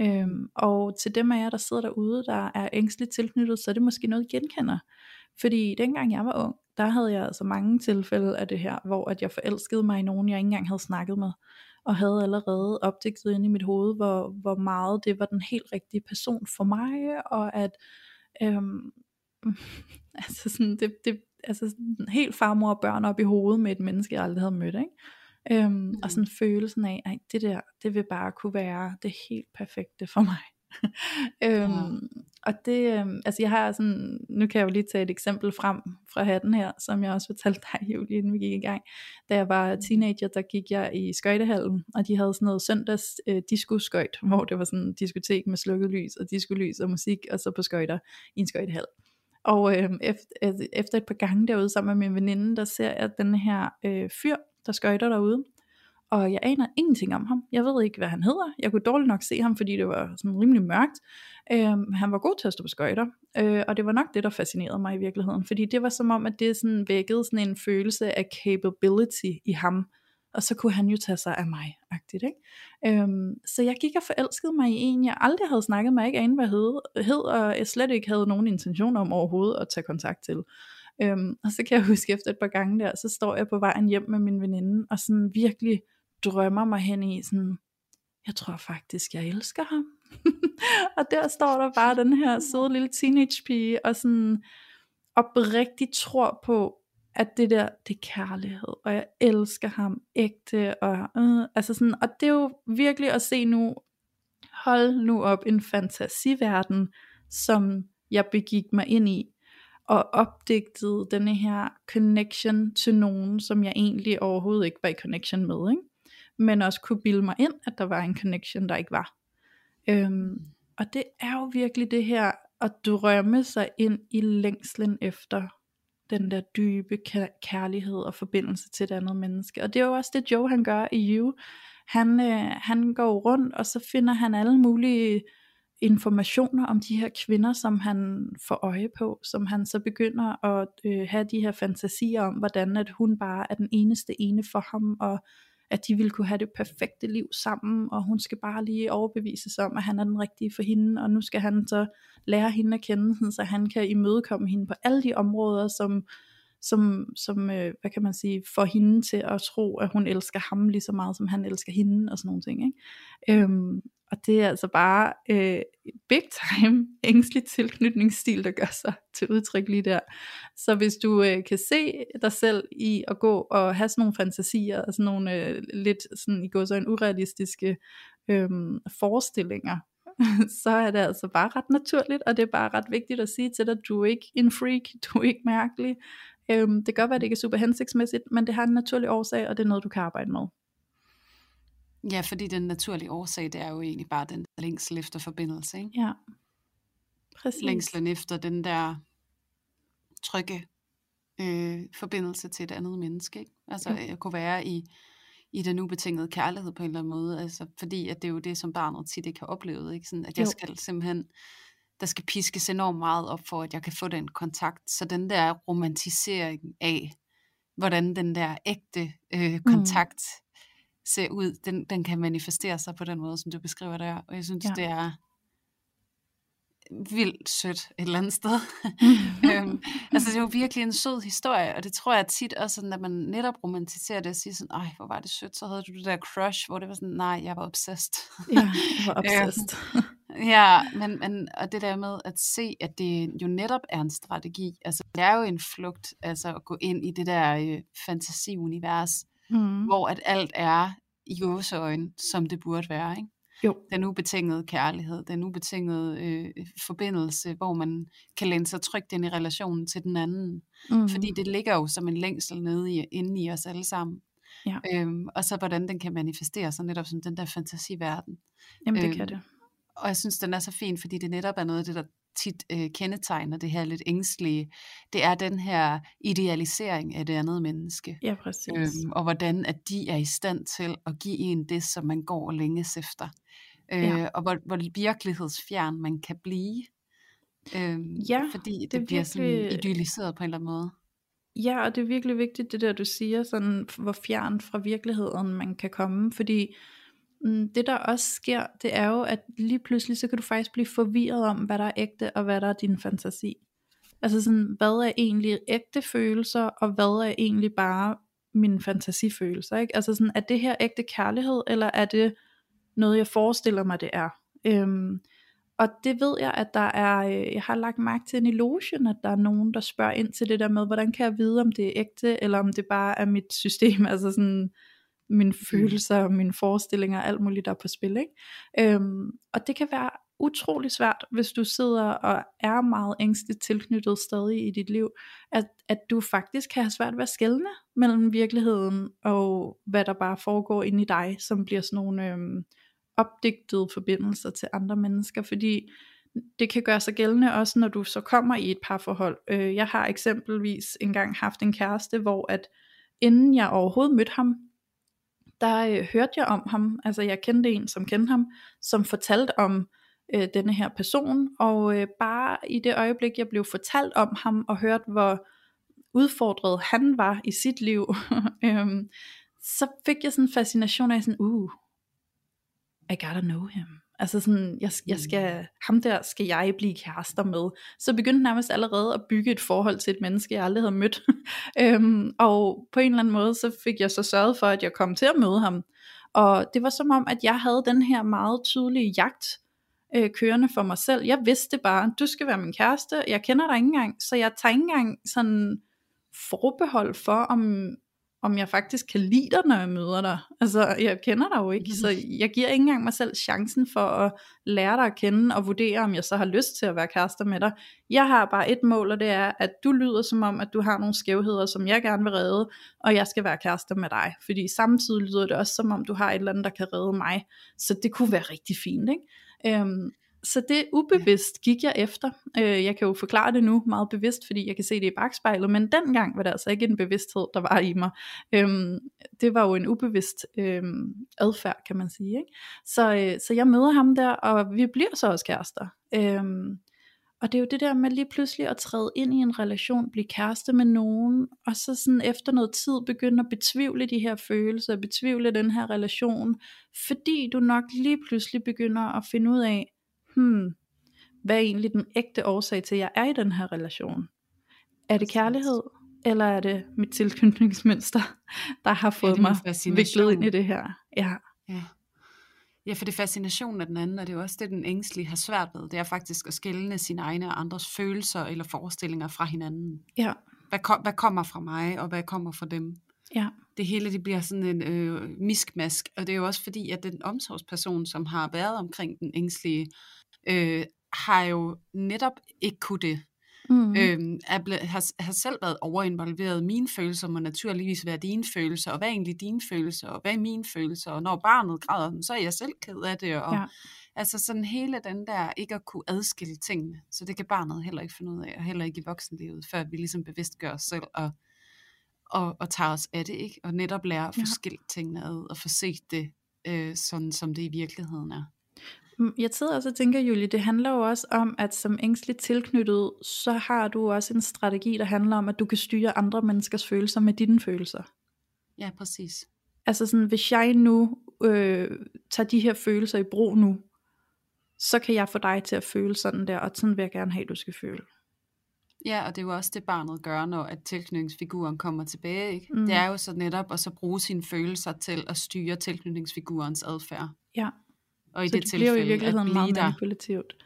Øhm, og til dem af jer, der sidder derude, der er ængstligt tilknyttet, så er det måske noget, I genkender. Fordi dengang jeg var ung, der havde jeg altså mange tilfælde af det her, hvor at jeg forelskede mig i nogen, jeg ikke engang havde snakket med, og havde allerede opdigtet ind i mit hoved, hvor, hvor meget det var den helt rigtige person for mig, og at øhm, altså sådan, det, det, altså sådan helt farmor og børn op i hovedet med et menneske, jeg aldrig havde mødt, ikke? Øhm, mm. Og sådan følelsen af, at det der, det vil bare kunne være det helt perfekte for mig. øhm, ja. Og det, øhm, altså jeg har sådan, nu kan jeg jo lige tage et eksempel frem fra hatten her, som jeg også fortalte dig, Julie, inden vi gik i gang. Da jeg var teenager, der gik jeg i skøjtehallen, og de havde sådan noget søndags øh, disco-skøjt, hvor det var sådan en diskotek med slukket lys, og diskolys og musik, og så på skøjter i en skøjtehal. Og øh, efter, efter et par gange derude sammen med min veninde, der ser jeg den her øh, fyr, der skøjter derude, og jeg aner ingenting om ham. Jeg ved ikke, hvad han hedder. Jeg kunne dårligt nok se ham, fordi det var sådan rimelig mørkt. Øhm, han var god til at stå på skøjter, øh, og det var nok det, der fascinerede mig i virkeligheden, fordi det var som om, at det sådan vækkede sådan en følelse af capability i ham, og så kunne han jo tage sig af mig, agtigt, ikke? Øhm, så jeg gik og forelskede mig i en, jeg aldrig havde snakket med, ikke anede, hvad hed, hed, og jeg slet ikke havde nogen intention om overhovedet at tage kontakt til. Øhm, og så kan jeg huske efter et par gange der, så står jeg på vejen hjem med min veninde, og sådan virkelig drømmer mig hen i sådan, jeg tror faktisk, jeg elsker ham. og der står der bare den her søde lille teenage pige, og sådan oprigtigt tror på, at det der, det er kærlighed, og jeg elsker ham ægte, og, øh, altså sådan, og det er jo virkelig at se nu, hold nu op en fantasiverden, som jeg begik mig ind i, og opdigtede denne her connection til nogen, som jeg egentlig overhovedet ikke var i connection med, ikke? Men også kunne bilde mig ind, at der var en connection, der ikke var. Øhm, og det er jo virkelig det her, at drømme sig ind i længslen efter den der dybe kærlighed og forbindelse til et andet menneske. Og det er jo også det Joe han gør i You. Han, øh, han går rundt, og så finder han alle mulige informationer om de her kvinder, som han får øje på, som han så begynder at øh, have de her fantasier om, hvordan at hun bare er den eneste ene for ham, og at de ville kunne have det perfekte liv sammen, og hun skal bare lige overbevise sig om, at han er den rigtige for hende, og nu skal han så lære hende at kende, så han kan imødekomme hende på alle de områder, som, som, som øh, hvad kan man sige, får hende til at tro, at hun elsker ham lige så meget, som han elsker hende, og sådan nogle ting. Ikke? Øhm, og det er altså bare øh, big time ængstelig tilknytningsstil, der gør sig til udtryk lige der. Så hvis du øh, kan se dig selv i at gå og have sådan nogle fantasier, og sådan nogle øh, lidt sådan, i går så en urealistiske øh, forestillinger, så er det altså bare ret naturligt, og det er bare ret vigtigt at sige til dig, du er ikke en freak, du er ikke mærkelig. Øhm, det kan godt være, at det ikke er super hensigtsmæssigt, men det har en naturlig årsag, og det er noget, du kan arbejde med. Ja, fordi den naturlige årsag, det er jo egentlig bare den længsel efter forbindelse, ikke? Ja, præcis. Længslen efter den der trygge øh, forbindelse til et andet menneske, ikke? Altså Jo. at kunne være i, i den ubetingede kærlighed på en eller anden måde, altså fordi at det er jo det, som barnet tit ikke har oplevet, ikke? Sådan, at jeg Jo. skal simpelthen, der skal piskes enormt meget op for, at jeg kan få den kontakt, så den der romantisering af, hvordan den der ægte øh, kontakt ser ud, den, den kan manifestere sig på den måde, som du beskriver der. Og jeg synes, Ja. det er vildt sødt et eller andet sted. øhm, altså det er jo virkelig en sød historie, og det tror jeg tit også, sådan, at man netop romantiserer det og siger sådan, ej, hvor var det sødt, så havde du det der crush, hvor det var sådan, nej, jeg var obsessed. ja, jeg var obsessed. ja, men, men og det der med at se, at det jo netop er en strategi, altså det er jo en flugt, altså at gå ind i det der øh, fantasiunivers, Mm. hvor at alt er i gåseøjne, som det burde være, ikke? Jo. Den ubetingede kærlighed, den ubetingede øh, forbindelse, hvor man kan læne sig trygt ind i relationen til den anden. Mm. Fordi det ligger jo som en længsel nede i, inde i os alle sammen. Ja. Øhm, og så hvordan den kan manifestere sig netop som den der fantasiverden. Jamen det øhm, kan det. Og jeg synes, den er så fin, fordi det netop er noget af det, der tit øh, kendetegner det her lidt ængstlige. Det er den her idealisering af det andet menneske. Ja, præcis. Øhm, og hvordan at de er i stand til at give en det, som man går og længes efter. Øh, Ja. Og hvor, hvor virkelighedsfjern man kan blive. Øhm, Ja, fordi det, det er bliver sådan virkelig- idealiseret på en eller anden måde. Ja, og det er virkelig vigtigt, det der du siger, sådan, hvor fjern fra virkeligheden man kan komme, fordi Mm, det der også sker, det er jo, at lige pludselig, så kan du faktisk blive forvirret om, hvad der er ægte, og hvad der er din fantasi. Altså sådan, hvad er egentlig ægte følelser, og hvad er egentlig bare mine fantasifølelser, ikke? Altså sådan, er det her ægte kærlighed, eller er det noget, jeg forestiller mig, det er? Øhm, og det ved jeg, at der er, øh, jeg har lagt mærke til i logen, at der er nogen, der spørger ind til det der med, hvordan kan jeg vide, om det er ægte, eller om det bare er mit system, altså sådan mine følelser, og mine forestillinger, alt muligt der er på spil, ikke? Øhm, og det kan være utrolig svært, hvis du sidder og er meget ængsteligt tilknyttet stadig i dit liv, at, at du faktisk kan have svært ved at skelne mellem virkeligheden og hvad der bare foregår inde i dig, som bliver sådan nogle øhm, opdigtede forbindelser til andre mennesker, fordi det kan gøre sig gældende også, når du så kommer i et parforhold. Øh, jeg har eksempelvis engang haft en kæreste, hvor at inden jeg overhovedet mødte ham, der øh, hørte jeg om ham, altså jeg kendte en, som kendte ham, som fortalte om øh, denne her person, og øh, bare i det øjeblik, jeg blev fortalt om ham, og hørte, hvor udfordret han var i sit liv, øhm, så fik jeg sådan en fascination af sådan, uh, I gotta know him. Altså sådan, jeg, jeg skal, ham der skal jeg blive kærester med. Så begyndte nærmest allerede at bygge et forhold til et menneske, jeg aldrig havde mødt. øhm, og på en eller anden måde, så fik jeg så sørget for, at jeg kom til at møde ham. Og det var som om, at jeg havde den her meget tydelige jagt øh, kørende for mig selv. Jeg vidste bare, du skal være min kæreste, jeg kender dig ikke engang, så jeg tager ikke engang sådan forbehold for, om, om jeg faktisk kan lide dig, når jeg møder dig. Altså, jeg kender dig jo ikke, så jeg giver ikke engang mig selv chancen for at lære dig at kende og vurdere, om jeg så har lyst til at være kærester med dig. Jeg har bare et mål, og det er, at du lyder som om, at du har nogle skævheder, som jeg gerne vil redde, og jeg skal være kærester med dig. Fordi samtidig lyder det også som om, du har et eller andet, der kan redde mig. Så det kunne være rigtig fint, ikke? Øhm, så det ubevidst gik jeg efter. Øh, jeg kan jo forklare det nu meget bevidst, fordi jeg kan se det i bagspejlet, men dengang var det altså ikke en bevidsthed, der var i mig. Øhm, det var jo en ubevidst øhm, adfærd, kan man sige. Ikke? Så, øh, så jeg møder ham der, og vi bliver så også kærester. Øhm, Og det er jo det der med lige pludselig at træde ind i en relation, blive kæreste med nogen, og så sådan efter noget tid begynde at betvivle de her følelser, betvivle den her relation, fordi du nok lige pludselig begynder at finde ud af, hmm, hvad er egentlig den ægte årsag til, at jeg er i den her relation? Er det kærlighed, eller er det mit tilknytningsmønster, der har fået mig viklet ind i det her? Ja. ja. Ja, for det er fascinationen af den anden, og det er jo også det, den ængstlige har svært ved. Det er faktisk at skælne sine egne og andres følelser eller forestillinger fra hinanden. Ja. Hvad, kom, hvad kommer fra mig, og hvad kommer fra dem? Ja. Det hele det bliver sådan en øh, miskmask, og det er jo også fordi, at den omsorgsperson, som har været omkring den ængstlige, øh, har jo netop ikke kunne det. Mm. Øhm, er ble, har, har selv været overinvolveret. Mine følelser må naturligvis være dine følelser, og hvad er egentlig dine følelser, og hvad er mine følelser, og når barnet græder, så er jeg selv ked af det, og ja. altså sådan hele den der, ikke at kunne adskille tingene, så det kan barnet heller ikke finde ud af, og heller ikke i voksenlivet, før vi ligesom bevidst gør os selv, og, og, og tager os af det, ikke? og netop lærer at få ja. skilt tingene ad, og få set det, øh, sådan som det i virkeligheden er. Mm, jeg sidder også og tænker, Julie, det handler jo også om, at som ængstligt tilknyttet, så har du også en strategi, der handler om, at du kan styre andre menneskers følelser med dine følelser. Ja, præcis. Altså sådan, hvis jeg nu øh, tager de her følelser i brug nu, så kan jeg få dig til at føle sådan der, og sådan vil jeg gerne have, at du skal føle. Ja, og det er jo også det, barnet gør, når at tilknytningsfiguren kommer tilbage. Ikke? Mm. Det er jo så netop at så bruge sine følelser til at styre tilknytningsfigurens adfærd. Ja. Og i så det, det tilfælde, bliver jo i virkeligheden meget der, manipulativt.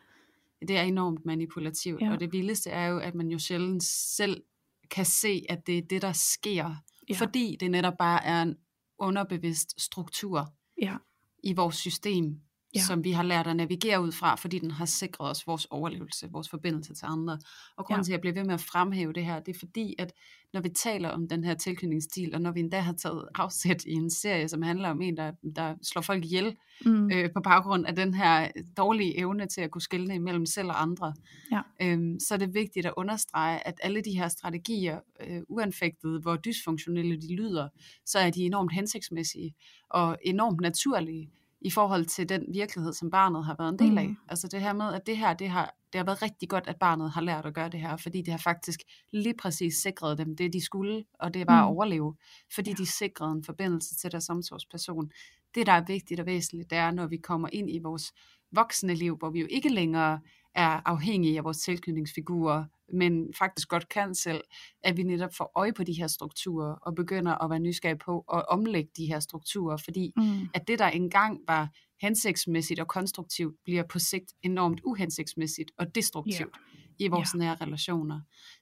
Det er enormt manipulativt, ja. og det vildeste er jo, at man jo sjældent selv kan se, at det er det, der sker. Ja. Fordi det netop bare er en underbevidst struktur ja. i vores system, ja. som vi har lært at navigere ud fra, fordi den har sikret os vores overlevelse, vores forbindelse til andre. Og grunden ja. til, at jeg bliver ved med at fremhæve det her, det er fordi, at når vi taler om den her tilknytningsstil, og når vi endda har taget afsæt i en serie, som handler om en, der, der slår folk ihjel, mm. øh, på baggrund af den her dårlige evne til at kunne skille imellem selv og andre, ja. øhm, så er det vigtigt at understrege, at alle de her strategier, øh, uanfægtet hvor dysfunktionelle de lyder, så er de enormt hensigtsmæssige og enormt naturlige i forhold til den virkelighed, som barnet har været en del af. Mm. Altså det her med, at det her, det har, det har været rigtig godt, at barnet har lært at gøre det her, fordi det har faktisk lige præcis sikret dem det, de skulle, og det var mm. at overleve, fordi ja. de sikrede en forbindelse til deres omsorgsperson. Det, der er vigtigt og væsentligt, det er, når vi kommer ind i vores voksne liv, hvor vi jo ikke længere er afhængige af vores tilknytningsfigurer, men faktisk godt kan selv, at vi netop får øje på de her strukturer, og begynder at være nysgerrige på at omlægge de her strukturer, fordi mm. at det, der engang var hensigtsmæssigt og konstruktivt, bliver på sigt enormt uhensigtsmæssigt og destruktivt yeah. i vores yeah. nære relationer.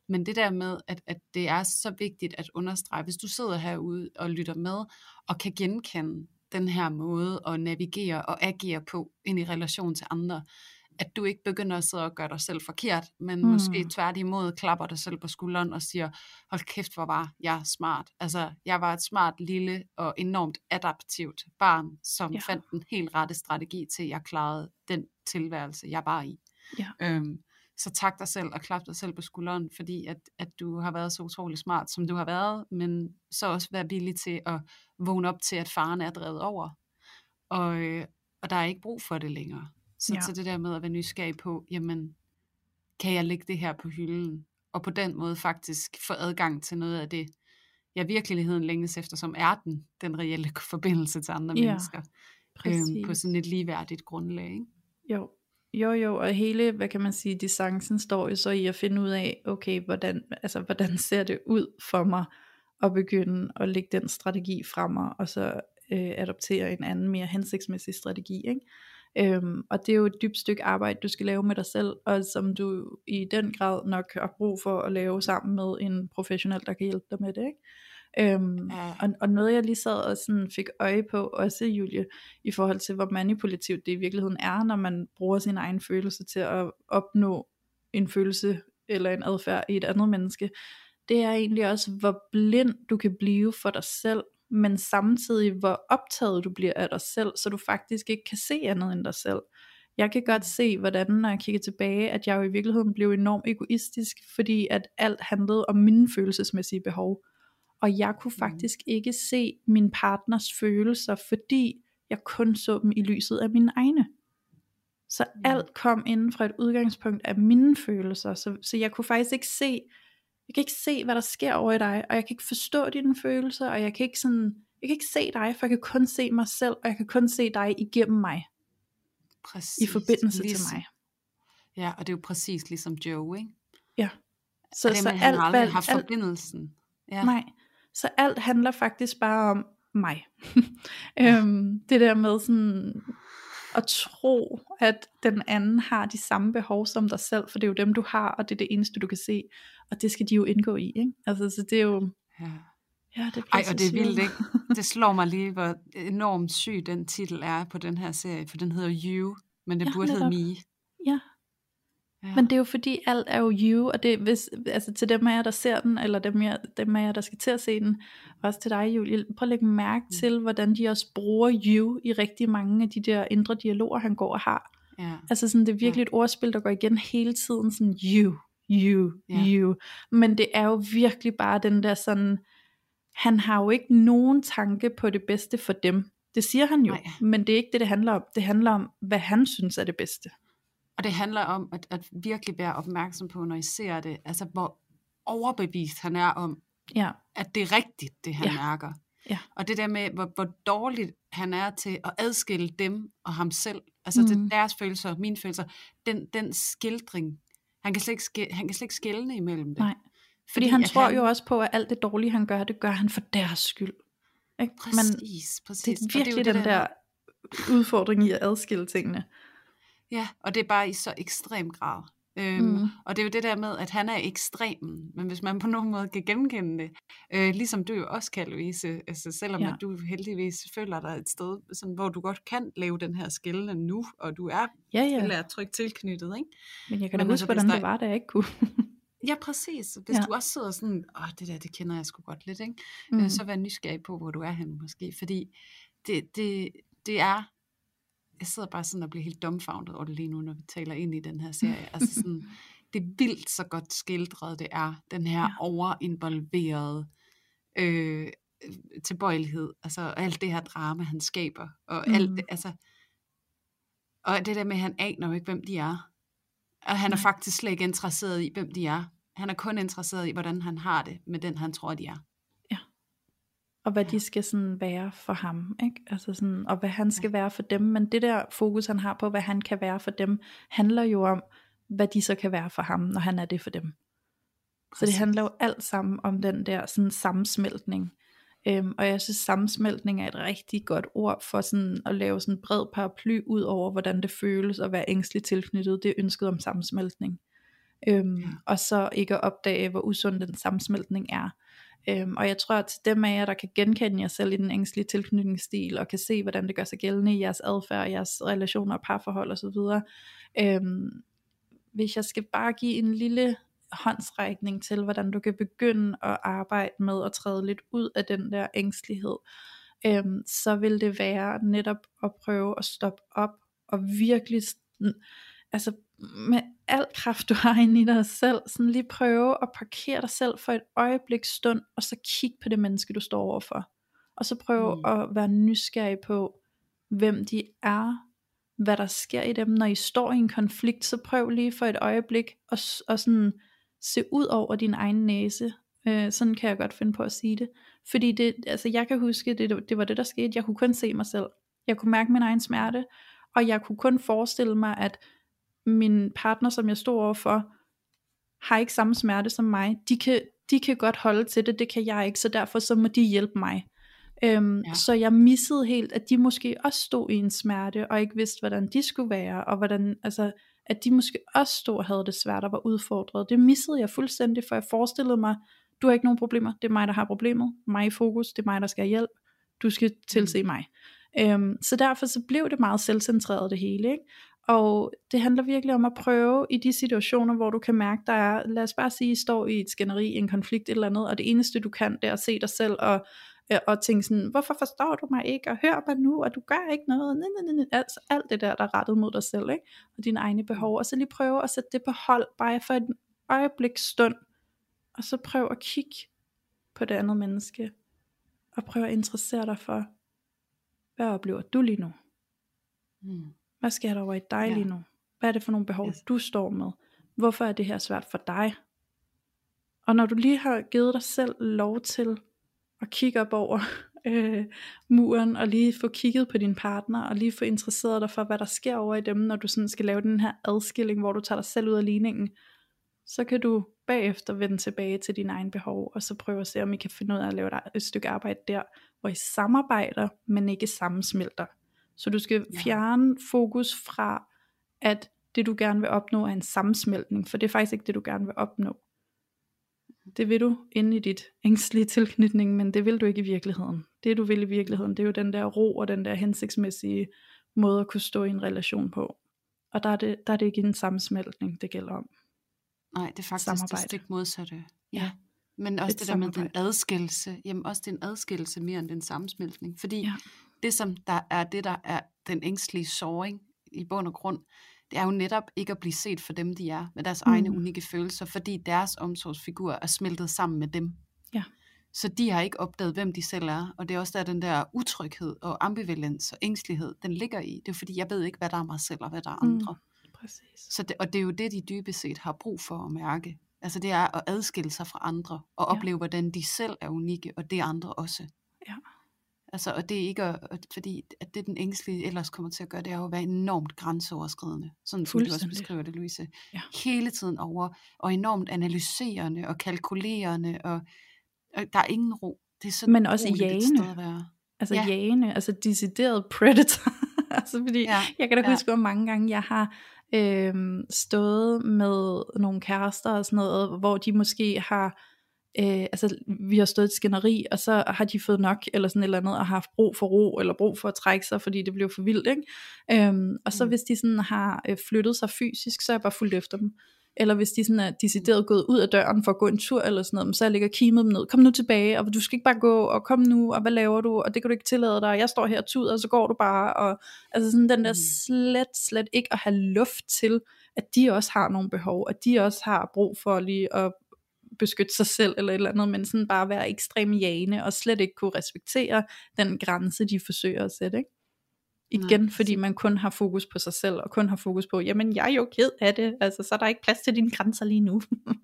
Men det der med, at, at det er så vigtigt at understrege, hvis du sidder herude og lytter med, og kan genkende den her måde at navigere og agere på ind i relation til andre, at du ikke begynder at sidde og gøre dig selv forkert, men mm. måske tværtimod klapper dig selv på skulderen og siger, hold kæft, hvor var jeg smart. Altså, jeg var et smart, lille og enormt adaptivt barn, som ja. fandt den helt rette strategi til, at jeg klarede den tilværelse, jeg var i. Ja. Øhm, så tak dig selv og klap dig selv på skulderen, fordi at, at du har været så utrolig smart, som du har været, men så også være villig til at vågne op til, at faren er drevet over. Og, øh, og der er ikke brug for det længere. Så, ja. så det der med at være nysgerrig på, jamen, kan jeg lægge det her på hylden? Og på den måde faktisk få adgang til noget af det, jeg virkeligheden længes efter, som er den, den reelle forbindelse til andre ja, mennesker. Øhm, på sådan et ligeværdigt grundlag. Ikke? Jo. Jo, jo, og hele, hvad kan man sige, distancen står jo så i at finde ud af, okay, hvordan, altså, hvordan ser det ud for mig, at begynde at lægge den strategi frem mig, og så øh, adoptere en anden, mere hensigtsmæssig strategi, ikke? Øhm, og det er jo et dybt stykke arbejde, du skal lave med dig selv, og som du i den grad nok har brug for at lave sammen med en professionel, der kan hjælpe dig med det. Ikke? Øhm, ja. og, og noget jeg lige sad og sådan fik øje på, også Julie, i forhold til hvor manipulativt det i virkeligheden er, når man bruger sin egen følelse til at opnå en følelse eller en adfærd i et andet menneske, det er egentlig også, hvor blind du kan blive for dig selv, men samtidig hvor optaget du bliver af dig selv, så du faktisk ikke kan se andet end dig selv. Jeg kan godt se, hvordan når jeg kigger tilbage, at jeg jo i virkeligheden blev enormt egoistisk, fordi at alt handlede om mine følelsesmæssige behov. Og jeg kunne mm. faktisk ikke se min partners følelser, fordi jeg kun så dem i lyset af mine egne. Så alt kom inden fra et udgangspunkt af mine følelser, så, så jeg kunne faktisk ikke se, jeg kan ikke se, hvad der sker over i dig, og jeg kan ikke forstå dine følelser, og jeg kan ikke sådan, jeg kan ikke se dig, for jeg kan kun se mig selv, og jeg kan kun se dig igennem mig, Præcis. i forbindelse ligesom, til mig. Ja, og det er jo præcis ligesom Joe, ikke? Så, og det, så han alt, har aldrig haft alt, forbindelsen. Ja. Nej, så alt handler faktisk bare om mig. øhm, det der med sådan at tro, at den anden har de samme behov som dig selv, for det er jo dem du har, og det er det eneste du kan se, og det skal de jo indgå i, ikke? Altså, så det er jo, ja. ja, det Ej, og det er vildt, ikke? Det slår mig lige, hvor enormt syg den titel er på den her serie, for den hedder You, men det Ja, burde hedde. Me. Ja. Ja. Men det er jo fordi, alt er jo you, og det, hvis, altså til dem af jer, der ser den, eller dem, jer, dem af jer, der skal til at se den, også til dig, Julie, prøv at lægge mærke Mm. til, hvordan de også bruger you i rigtig mange af de der indre dialoger, han går og har. ja. Altså sådan, det er virkelig et ordspil, der går igen hele tiden, sådan you, you, Ja. you. Men det er jo virkelig bare den der sådan, han har jo ikke nogen tanke på det bedste for dem. Det siger han jo, Nej. men det er ikke det, det handler om. Det handler om, hvad han synes er det bedste. Og det handler om at, at virkelig være opmærksom på, når I ser det, altså hvor overbevist han er om, Ja, at det er rigtigt, det han Ja. mærker. Ja. Og det der med, hvor, hvor dårligt han er til at adskille dem og ham selv, altså mm. Det, deres følelser og mine følelser, den, den skildring, han kan slet ikke, ske, han kan slet ikke skelne imellem det. nej. Fordi han at tror jo også på, at alt det dårlige, han gør, det gør han for deres skyld. Ikke? Men Præcis, præcis. det er Og jo virkelig det den der udfordring i at adskille tingene. Ja, og det er bare i så ekstrem grad. Øhm, mm. Og det er jo det der med, at han er ekstremen, men hvis man på nogen måde kan genkende det, øh, ligesom du jo også kan, Louise, altså selvom Ja. at du heldigvis føler dig et sted, sådan, hvor du godt kan lave den her skillende nu, og du er Ja, ja. ja. trygt tilknyttet, ikke? Men jeg kan da Men huske, altså, hvordan der- det var, da jeg ikke kunne. Ja, præcis. Hvis Ja. du også sidder sådan, åh, det der, det kender jeg sgu godt lidt, ikke? Mm. Mm. så vær nysgerrig på, hvor du er henne måske, fordi det, det, det er, jeg sidder bare sådan og bliver helt dumbfounded over det lige nu, når vi taler ind i den her serie. Altså sådan, det er vildt så godt skildret, det er, den her Ja. overinvolverede øh, tilbøjelighed, altså alt det her drama, han skaber, og mm. alt det, altså, og det der med, at han aner jo ikke, hvem de er. Og han er faktisk slet ikke interesseret i, hvem de er. Han er kun interesseret i, hvordan han har det med den, han tror, de er. Og hvad de skal sådan være for ham, ikke? Altså sådan, og hvad han skal være for dem, men det der fokus han har på, hvad han kan være for dem, handler jo om, hvad de så kan være for ham, når han er det for dem. Så det handler jo alt sammen om den der sådan sammensmeltning. Øhm, og jeg synes sammensmeltning er et rigtig godt ord for sådan at lave sådan en bred paraply ud over, hvordan det føles at være ængstligt tilknyttet. Det er ønsket om sammensmeltning. Øhm, Ja. Og så ikke at opdage, hvor usund den sammensmeltning er. Øhm, og jeg tror, at til dem af jer, der kan genkende jer selv i den ængstlige tilknytningsstil, og kan se, hvordan det gør sig gældende i jeres adfærd, jeres relationer og parforhold osv., øhm, hvis jeg skal bare give en lille håndsrækning til, hvordan du kan begynde at arbejde med at træde lidt ud af den der ængstelighed, øhm, så vil det være netop at prøve at stoppe op og virkelig, altså med al kraft du har inde i dig selv, sådan lige prøve at parkere dig selv for et øjeblik stund, og så kigge på det menneske, du står overfor. Og så prøve Mm. at være nysgerrig på, hvem de er, hvad der sker i dem, når I står i en konflikt, så prøv lige for et øjeblik at, s- at sådan se ud over din egen næse. Øh, sådan kan jeg godt finde på at sige det. Fordi det, altså jeg kan huske, det, det var det der skete. Jeg kunne kun se mig selv. Jeg kunne mærke min egen smerte, og jeg kunne kun forestille mig, at min partner, som jeg stod overfor, har ikke samme smerte som mig. De kan, de kan godt holde til det, det kan jeg ikke, så derfor så må de hjælpe mig. Øhm, Ja. Så jeg missede helt, at de måske også stod i en smerte, og ikke vidste, hvordan de skulle være, og hvordan, altså, at de måske også stod og havde det svært og var udfordret. Det missede jeg fuldstændig, for jeg forestillede mig, du har ikke nogen problemer, det er mig, der har problemet, mig i fokus, det er mig, der skal have hjælp, du skal tilse mig. Øhm, så derfor så blev det meget selvcentreret det hele, ikke? Og det handler virkelig om at prøve i de situationer, hvor du kan mærke, der er, lad os bare sige, I står i et skænderi, en konflikt, et eller andet, og det eneste du kan, det er at se dig selv og, øh, og tænke sådan, hvorfor forstår du mig ikke, og hør mig nu, og du gør ikke noget, nej, nej, nej. altså alt det der, der er rettet mod dig selv, ikke? og dine egne behov, og så lige prøve at sætte det på hold, bare for et øjeblik stund, og så prøv at kigge på det andet menneske, og prøv at interessere dig for, hvad oplever du lige nu? Mm. Hvad sker der over i dig Ja. lige nu? Hvad er det for nogle behov, Yes. du står med? Hvorfor er det her svært for dig? Og når du lige har givet dig selv lov til at kigge op over øh, muren, og lige få kigget på din partner, og lige få interesseret dig for, hvad der sker over i dem, når du sådan skal lave den her adskilling, hvor du tager dig selv ud af ligningen, så kan du bagefter vende tilbage til dine egne behov, og så prøve at se, om I kan finde ud af at lave et- et stykke arbejde der, hvor I samarbejder, men ikke sammensmelter. Så du skal Ja. fjerne fokus fra, at det du gerne vil opnå er en sammensmeltning, for det er faktisk ikke det, du gerne vil opnå. Det vil du inde i dit ængstlige tilknytning, men det vil du ikke i virkeligheden. Det du vil i virkeligheden, det er jo den der ro og den der hensigtsmæssige måde at kunne stå i en relation på. Og der er det, der er det ikke en sammensmeltning, det gælder om. Nej, det er faktisk Samarbejde. det stik modsatte. Ja. Ja. Men også Et det der med den samarbejde. adskillelse. Jamen også det er en adskillelse mere end den sammensmeltning. Fordi Ja. Det som der er det, der er den ængstlige såring i bund og grund, det er jo netop ikke at blive set for dem, de er, med deres mm. egne Mm. unikke følelser, fordi deres omsorgsfigur er smeltet sammen med dem. Ja. Så de har ikke opdaget, hvem de selv er, og det er også der, den der utryghed og ambivalens og ængstelighed, den ligger i. Det er fordi, jeg ved ikke, hvad der er mig selv og hvad der er Mm. andre. Præcis. Så det, og det er jo det, de dybest set har brug for at mærke. Altså det er at adskille sig fra andre, og Ja. opleve, hvordan de selv er unikke, og det andre også. Ja. Altså, og det er ikke, at, fordi at det den ængstlige ellers kommer til at gøre, det er jo at være enormt grænseoverskridende. Sådan som du også beskriver det, Louise. Ja. Hele tiden over, og enormt analyserende og kalkulerende, og, og der er ingen ro. Det er så Men også jagende. sted at være. Altså Ja. ja. jagende, altså decideret predator. altså fordi, Ja, jeg kan da ja. huske, hvor mange gange jeg har øhm, stået med nogle kærester og sådan noget, hvor de måske har, øh, altså vi har stået i et skænderi, og så har de fået nok, eller sådan et eller andet, og har haft brug for ro, eller brug for at trække sig, fordi det blev for vildt, ikke? Øhm, og så Mm. hvis de sådan har øh, flyttet sig fysisk, så er jeg bare fuldt efter dem. Eller hvis de sådan er decideret gået ud af døren for at gå en tur eller sådan noget, så jeg ligger og kimet dem ned. Kom nu tilbage, og du skal ikke bare gå, og kom nu, og hvad laver du, og det kan du ikke tillade dig, jeg står her og tuder, og så går du bare. Og, altså sådan den der Mm. slet, slet ikke at have luft til, at de også har nogle behov, at de også har brug for lige at beskytte sig selv eller et eller andet, men sådan bare være ekstrem jane, og slet ikke kunne respektere den grænse, de forsøger at sætte, ikke? Igen, Nej, fordi man kun har fokus på sig selv, og kun har fokus på, jamen jeg er jo ked af det, altså så er der ikke plads til dine grænser lige nu.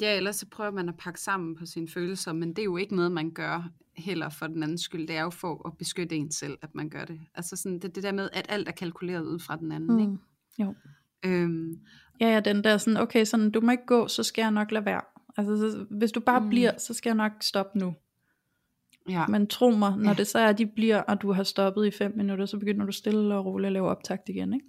Ja, ellers så prøver man at pakke sammen på sine følelser, men det er jo ikke noget, man gør heller for den anden skyld. Det er jo for at beskytte en selv, at man gør det. Altså sådan det, det der med, at alt er kalkuleret ud fra den anden. Mm. Ikke? Jo. Øhm, Ja, ja, den der sådan, okay, sådan, du må ikke gå, så skal jeg nok lade være. Altså, så, hvis du bare Mm. bliver, så skal jeg nok stoppe nu. ja. Men tro mig, når Ja. det så er, at de bliver, og du har stoppet i fem minutter, så begynder du stille og roligt at lave optakt igen, ikke?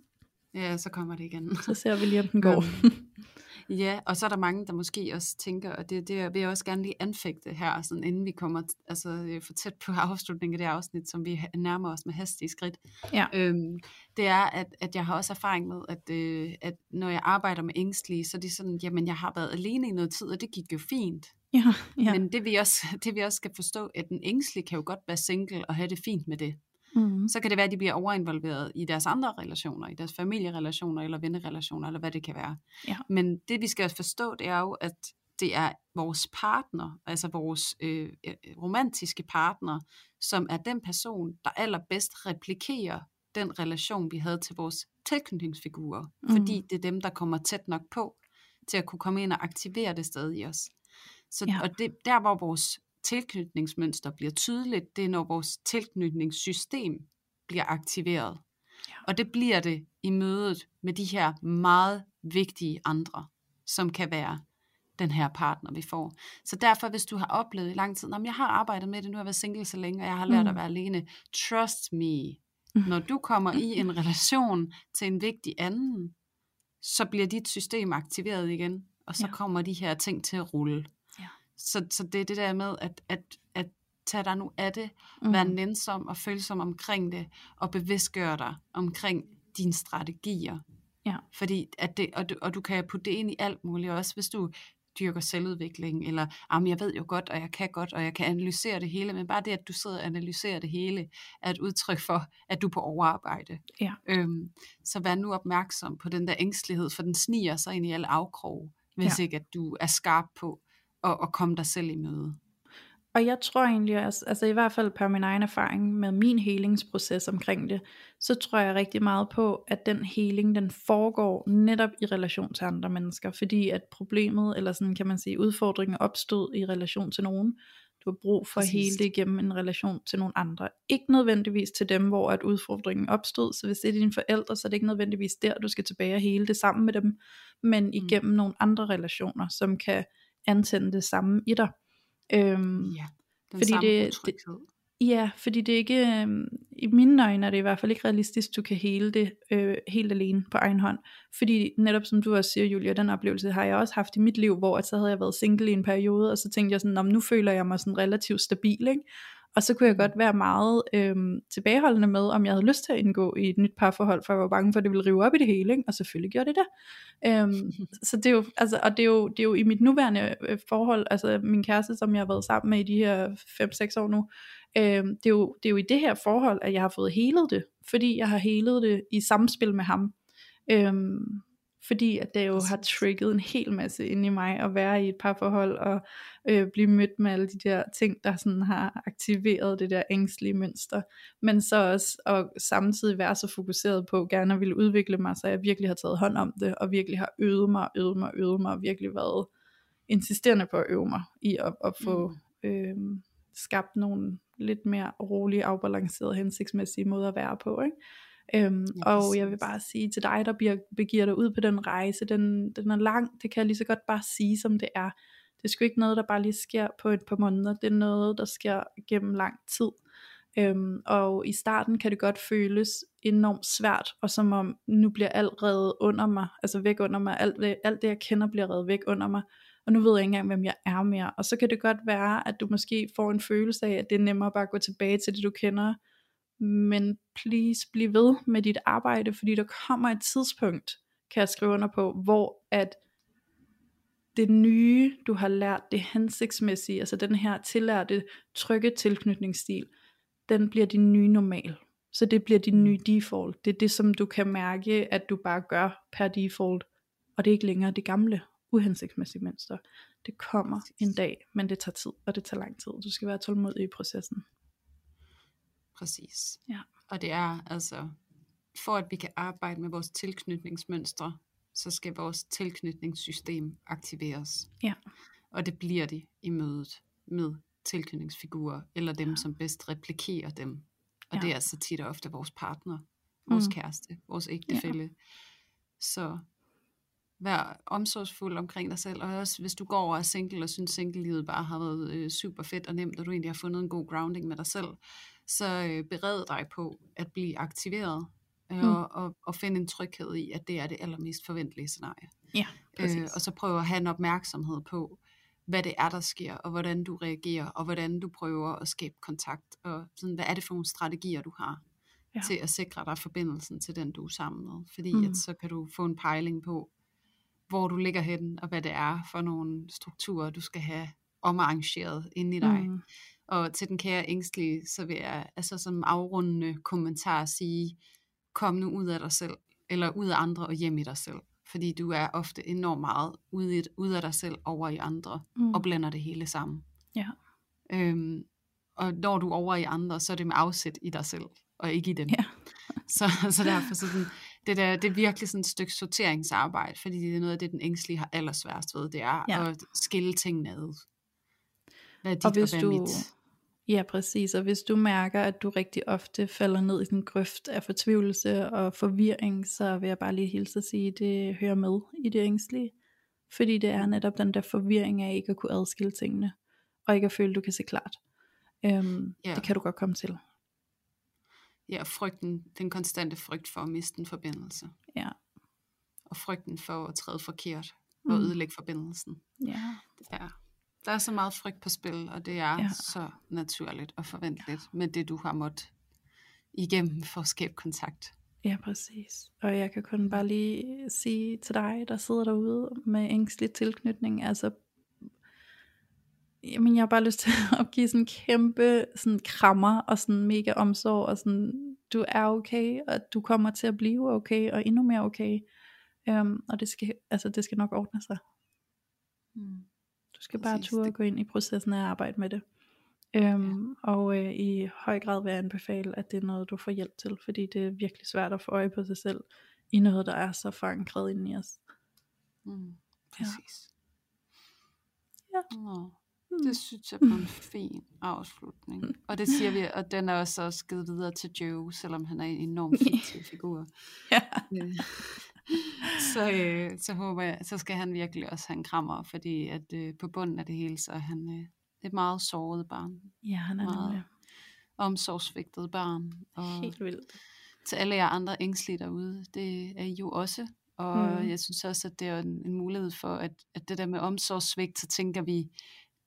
ja, så kommer det igen. Så ser vi lige, om den går. Ja, og så er der mange, der måske også tænker, og det, det vil jeg også gerne lige anfægte her, sådan inden vi kommer altså, øh, for tæt på afslutningen af det afsnit, som vi nærmer os med hastige skridt. Ja. Øhm, det er, at, at jeg har også erfaring med, at, øh, at når jeg arbejder med ængstlige, så er det sådan, jamen jeg har været alene i noget tid, og det gik jo fint. ja, ja. Ja. Men det vi, også, det vi også skal forstå, at den ængstlige kan jo godt være single og have det fint med det. Mm. Så kan det være, at de bliver overinvolveret i deres andre relationer, i deres familierelationer eller vennerelationer, eller hvad det kan være. Ja. Men det vi skal forstå, det er jo, at det er vores partner, altså vores øh, øh, romantiske partner, som er den person, der allerbedst replikerer den relation, vi havde til vores tilknytningsfigurer. Mm. Fordi det er dem, der kommer tæt nok på, til at kunne komme ind og aktivere det sted i os. Så, Ja. Og det, der, hvor vores tilknytningsmønster bliver tydeligt, det er, når vores tilknytningssystem bliver aktiveret. Ja. Og det bliver det i mødet med de her meget vigtige andre, som kan være den her partner, vi får. Så derfor, hvis du har oplevet i lang tid, "Nå, men jeg har arbejdet med det, nu har jeg været single så længe, og jeg har lært Mm. at være alene. Trust me, Mm. når du kommer i en relation til en vigtig anden, så bliver dit system aktiveret igen, og så Ja. kommer de her ting til at rulle. Så, så det er det der med, at, at, at tage dig nu af det, mm. være nænsom og følsom omkring det, og bevidstgøre dig omkring dine strategier. Ja. Fordi at det, og, du, og du kan putte det ind i alt muligt også, hvis du dyrker selvudvikling, eller jamen, jeg ved jo godt, og jeg kan godt, og jeg kan analysere det hele, men bare det, at du sidder og analyserer det hele, er et udtryk for, at du er på overarbejde. Ja. Øhm, så vær nu opmærksom på den der ængstelighed, for den sniger sig ind i alle afkroge, hvis. Ja. ikke at du er skarp på at, at komme dig selv i møde. Og jeg tror egentlig også, altså i hvert fald per min egen erfaring med min helingsproces omkring det, så tror jeg rigtig meget på, at den heling, den foregår netop i relation til andre mennesker, fordi at problemet, eller sådan kan man sige, udfordringen opstod i relation til nogen, du har brug for Præcis. at hele det igennem en relation til nogle andre. Ikke nødvendigvis til dem, hvor at udfordringen opstod, så hvis det er dine forældre, så er det ikke nødvendigvis der, du skal tilbage og hele det sammen med dem, men mm. igennem mm. nogle andre relationer, som kan antænde det samme i dig. Øhm, ja, den fordi samme det, det, Ja, fordi det er ikke, øh, i mine øjne er det i hvert fald ikke realistisk, du kan hele det øh, helt alene på egen hånd. Fordi netop som du også siger, Julia, den oplevelse har jeg også haft i mit liv, hvor at så havde jeg været single i en periode, og så tænkte jeg sådan, nu føler jeg mig sådan relativt stabil, ikke? Og så kunne jeg godt være meget øh, tilbageholdende med, om jeg havde lyst til at indgå i et nyt parforhold, for jeg var bange for, at det ville rive op i det hele, ikke? og selvfølgelig gjorde det det. Øhm, så det er jo, altså, og det er, jo, det er jo i mit nuværende øh, forhold, altså min kæreste, som jeg har været sammen med i de her 5-6 år nu, øhm, det, er jo, det er jo i det her forhold, at jeg har fået helet det, fordi jeg har helet det i samspil med ham. Øhm, fordi at det jo har trigget en hel masse ind i mig at være i et parforhold og øh, blive mødt med alle de der ting, der sådan har aktiveret det der ængstlige mønster. Men så også at samtidig være så fokuseret på gerne at ville udvikle mig, så jeg virkelig har taget hånd om det, og virkelig har øvet mig, øvet mig, øvet mig, og virkelig været insisterende på at øve mig i at, at få mm. øh, skabt nogle lidt mere rolige, afbalancerede, hensigtsmæssige måder at være på. Ikke? Øhm, ja, og jeg vil bare sige til dig, der bliver, begiver dig ud på den rejse, den, den er lang, det kan jeg lige så godt bare sige, som det er. Det er sgu ikke noget, der bare lige sker på et par måneder, det er noget, der sker gennem lang tid. Øhm, og i starten kan det godt føles enormt svært, og som om nu bliver alt reddet under mig, altså væk under mig, alt det, alt det jeg kender bliver reddet væk under mig, og nu ved jeg ikke engang, hvem jeg er mere. Og så kan det godt være, at du måske får en følelse af, at det er nemmere bare at gå tilbage til det, du kender, men please bliv ved med dit arbejde, fordi der kommer et tidspunkt, kan jeg skrive under på, hvor at det nye, du har lært, det hensigtsmæssige, altså den her tillærte, trygge tilknytningsstil, den bliver din nye normal. Så det bliver din nye default. Det er det, som du kan mærke, at du bare gør per default. Og det er ikke længere det gamle, uhensigtsmæssige mønster. Det kommer en dag, men det tager tid, og det tager lang tid. Du skal være tålmodig i processen. Præcis. Ja. Og det er altså, for at vi kan arbejde med vores tilknytningsmønstre, så skal vores tilknytningssystem aktiveres. Ja. Og det bliver det i mødet med tilknytningsfigurer, eller dem, ja. som bedst replikerer dem. Og ja. det er altså tit og ofte vores partner, vores mm. kæreste, vores ægtefælle. Ja. Så vær omsorgsfuld omkring dig selv, og også hvis du går over er single, og synes single-livet bare har været øh, super fedt og nemt, og du egentlig har fundet en god grounding med dig selv, så øh, bered dig på at blive aktiveret, øh, mm. og, og, og finde en tryghed i, at det er det allermest forventelige scenarie. Ja, øh, og så prøve at have en opmærksomhed på, hvad det er, der sker, og hvordan du reagerer, og hvordan du prøver at skabe kontakt, og sådan, hvad er det for nogle strategier, du har ja. til at sikre dig forbindelsen til den, du er sammen med. Fordi mm. at så kan du få en pejling på, hvor du ligger hen, og hvad det er for nogle strukturer, du skal have omarrangeret inde i dig. Mm. Og til den kære ængstlige, så vil jeg altså som afrundende kommentar sige, kom nu ud af dig selv, eller ud af andre og hjem i dig selv. Fordi du er ofte enormt meget ude, i, ude af dig selv over i andre, mm. og blander det hele sammen. Ja. Øhm, og når du er over i andre, så er det med afsæt i dig selv, og ikke i dem. Ja. så, så derfor sådan, det, der, det er virkelig sådan et stykke sorteringsarbejde, fordi det er noget af det, den ængstlige har allersværest ved, det er ja. at skille tingene ad. Hvad er dit, og, hvis og hvad du, mit? Ja, præcis. Og hvis du mærker, at du rigtig ofte falder ned i den grøft af fortvivlelse og forvirring, så vil jeg bare lige hilse at sige, at det hører med i det ængstlige. Fordi det er netop den der forvirring af ikke at kunne adskille tingene, og ikke at føle, at du kan se klart. Øhm, ja. Det kan du godt komme til. Ja, frygten, den konstante frygt for at miste en forbindelse. Ja. Og frygten for at træde forkert og mm. ødelægge forbindelsen. Ja. Ja. Der er så meget frygt på spil, og det er ja. så naturligt og forventeligt ja. med det, du har måttet igennem for at skabe kontakt. Ja, præcis. Og jeg kan kun bare lige sige til dig, der sidder derude med ængstelig tilknytning, altså jamen jeg har bare lyst til at give sådan en kæmpe sådan krammer og sådan mega omsorg og sådan du er okay og du kommer til at blive okay og endnu mere okay um, og det skal altså det skal nok ordne sig mm. du skal Præcis. bare turde gå ind i processen af at arbejde med det Øhm, og øh, i høj grad vil jeg anbefale, at det er noget, du får hjælp til, fordi det er virkelig svært at få øje på sig selv i noget, der er så forankret inde i os. Mm, præcis. Ja. Nå, Mm. Det synes jeg var en fin afslutning. Og det siger vi, og den er også, også givet videre til Joe, selvom han er en enormt fiktiv figur. Ja. Øh, så, øh, så håber jeg, så skal han virkelig også have en krammer, fordi at øh, på bunden af det hele, så er han øh, et meget såret barn. ja, han er Meget nemlig Omsorgsvigtet barn. Og helt vildt. til alle jer andre ængstlige derude, det er I jo også. Og mm. jeg synes også, at det er en, en mulighed for, at, at det der med omsorgssvigt, så tænker vi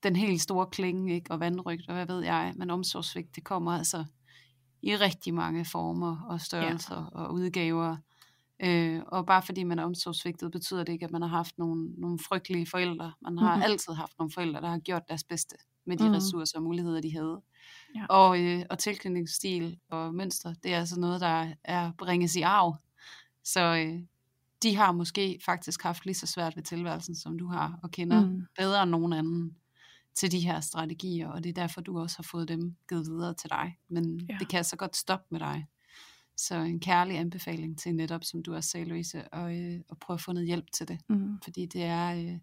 den helt store klinge, ikke? og vandrygt, og hvad ved jeg, men omsorgssvigt, det kommer altså i rigtig mange former og størrelser ja. og udgaver. Øh, og bare fordi man er omsorgsvigtet, betyder det ikke, at man har haft nogle, nogle frygtelige forældre. Man har Mhm. mm-hmm. altid haft nogle forældre, der har gjort deres bedste med de Mhm. mm. ressourcer og muligheder, de havde. Ja. Og, øh, og tilknytningsstil og mønster, det er altså noget, der er bringes i arv. Så øh, de har måske faktisk haft lige så svært ved tilværelsen, som du har, og kender mm. bedre end nogen anden til de her strategier, og det er derfor, du også har fået dem givet videre til dig. Men Ja. det kan så godt stoppe med dig. Så en kærlig anbefaling til netop, som du også sagde, Louise, og, øh, at prøve at få noget hjælp til det. Mm. Fordi det er, øh,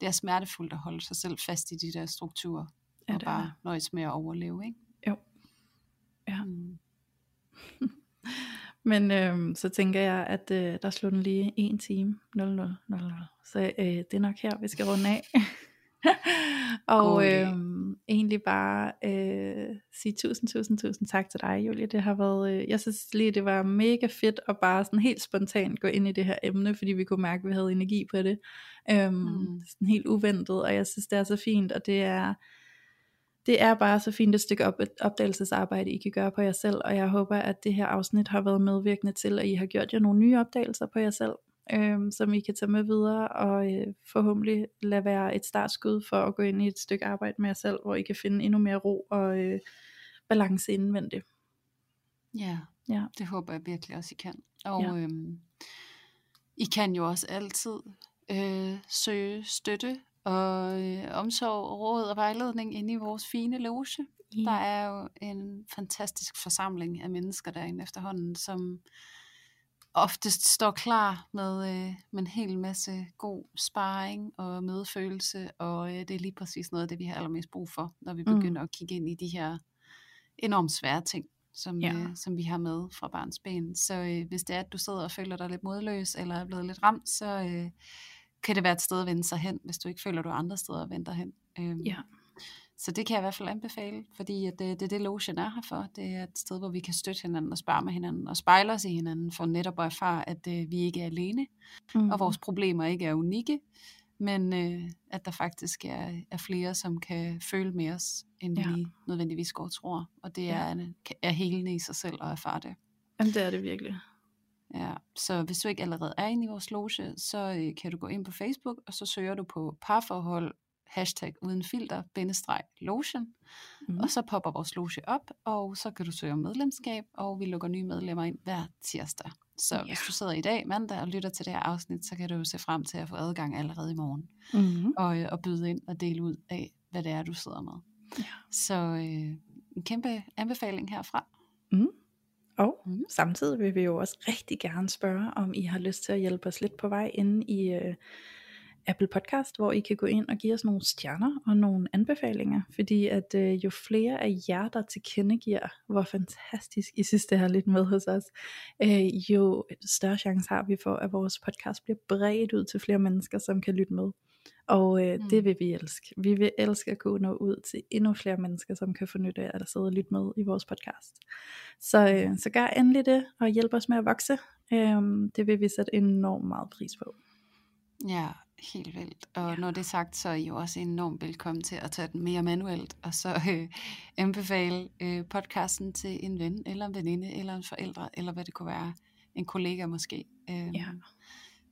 det er smertefuldt at holde sig selv fast i de der strukturer, Ja, og er bare det. nøjes med at overleve, ikke? Jo. Ja. Mm. Men øhm, så tænker jeg, at øh, der den lige 1 time 00, 00. Så øh, det er nok her, vi skal runde af. og øhm, egentlig bare øh, sige tusind, tusind, tusind tak til dig, Julie. Det har været, øh, jeg synes lige, det var mega fedt at bare sådan helt spontant gå ind i det her emne, fordi vi kunne mærke, at vi havde energi på det. Øhm, Mm. Sådan helt uventet, og jeg synes, det er så fint, og det er det er bare så fint et stykke op, et opdagelsesarbejde, I kan gøre på jer selv, og jeg håber, at det her afsnit har været medvirkende til, at I har gjort jer nogle nye opdagelser på jer selv, øhm, som I kan tage med videre, og øh, forhåbentlig lade være et startskud for at gå ind i et stykke arbejde med jer selv, hvor I kan finde endnu mere ro og øh, balance indvendigt. Ja, Ja. det håber jeg virkelig også, I kan. Og Ja. øhm, I kan jo også altid øh, søge støtte og øh, omsorg, råd og vejledning inde i vores fine loge. Der er jo en fantastisk forsamling af mennesker derinde efterhånden, som oftest står klar med, øh, med en hel masse god sparring og medfølelse, og øh, det er lige præcis noget af det, vi har allermest brug for, når vi Mm. begynder at kigge ind i de her enormt svære ting, som, Ja. øh, som vi har med fra barns ben. Så øh, hvis det er, at du sidder og føler dig lidt modløs, eller er blevet lidt ramt, så øh, kan det være et sted at vende sig hen, hvis du ikke føler, du er andre steder at vende dig hen. Øhm, Ja. Så det kan jeg i hvert fald anbefale, fordi at det, det er det, logen er her for. Det er et sted, hvor vi kan støtte hinanden og spare med hinanden og spejle os i hinanden, for netop at erfare, at øh, vi ikke er alene, Mm. og vores problemer ikke er unikke, men øh, at der faktisk er, er flere, som kan føle med os, end Ja. ja. vi nødvendigvis går og tror. Og det Ja. er, er helende i sig selv at erfare det. Jamen, det er det virkelig. Ja, så hvis du ikke allerede er inde i vores loge, så øh, kan du gå ind på Facebook, og så søger du på parforhold, hashtag uden filter, bindestreg lotion, Mm. mm. og så popper vores loge op, og så kan du søge om medlemskab, og vi lukker nye medlemmer ind hver tirsdag. Så Ja. hvis du sidder i dag, mandag, og lytter til det her afsnit, så kan du se frem til at få adgang allerede i morgen, Mm. og, øh, og byde ind og dele ud af, hvad det er, du sidder med. Ja. Så øh, en kæmpe anbefaling herfra. Og Mhm. samtidig vil vi jo også rigtig gerne spørge, om I har lyst til at hjælpe os lidt på vej inde i uh, Apple Podcast, hvor I kan gå ind og give os nogle stjerner og nogle anbefalinger. Fordi at uh, jo flere af jer, der tilkendegiver, hvor fantastisk I synes, det her lidt med hos os, uh, jo større chance har vi for, at vores podcast bliver bredt ud til flere mennesker, som kan lytte med. Og øh, mm. det Mm. vil vi elske. Vi vil elske at kunne nå ud til endnu flere mennesker, som kan få nytte af at sidde og lytte med i vores podcast. Så, øh, så gør endelig det, og hjælp os med at vokse. Øhm, det vil vi sætte enormt meget pris på. Ja, helt vildt. Og Ja. når det er sagt, så er I jo også enormt velkommen til at tage den mere manuelt, og så øh, anbefale øh, podcasten til en ven, eller en veninde, eller en forældre, eller hvad det kunne være, en kollega måske. Øhm, Ja.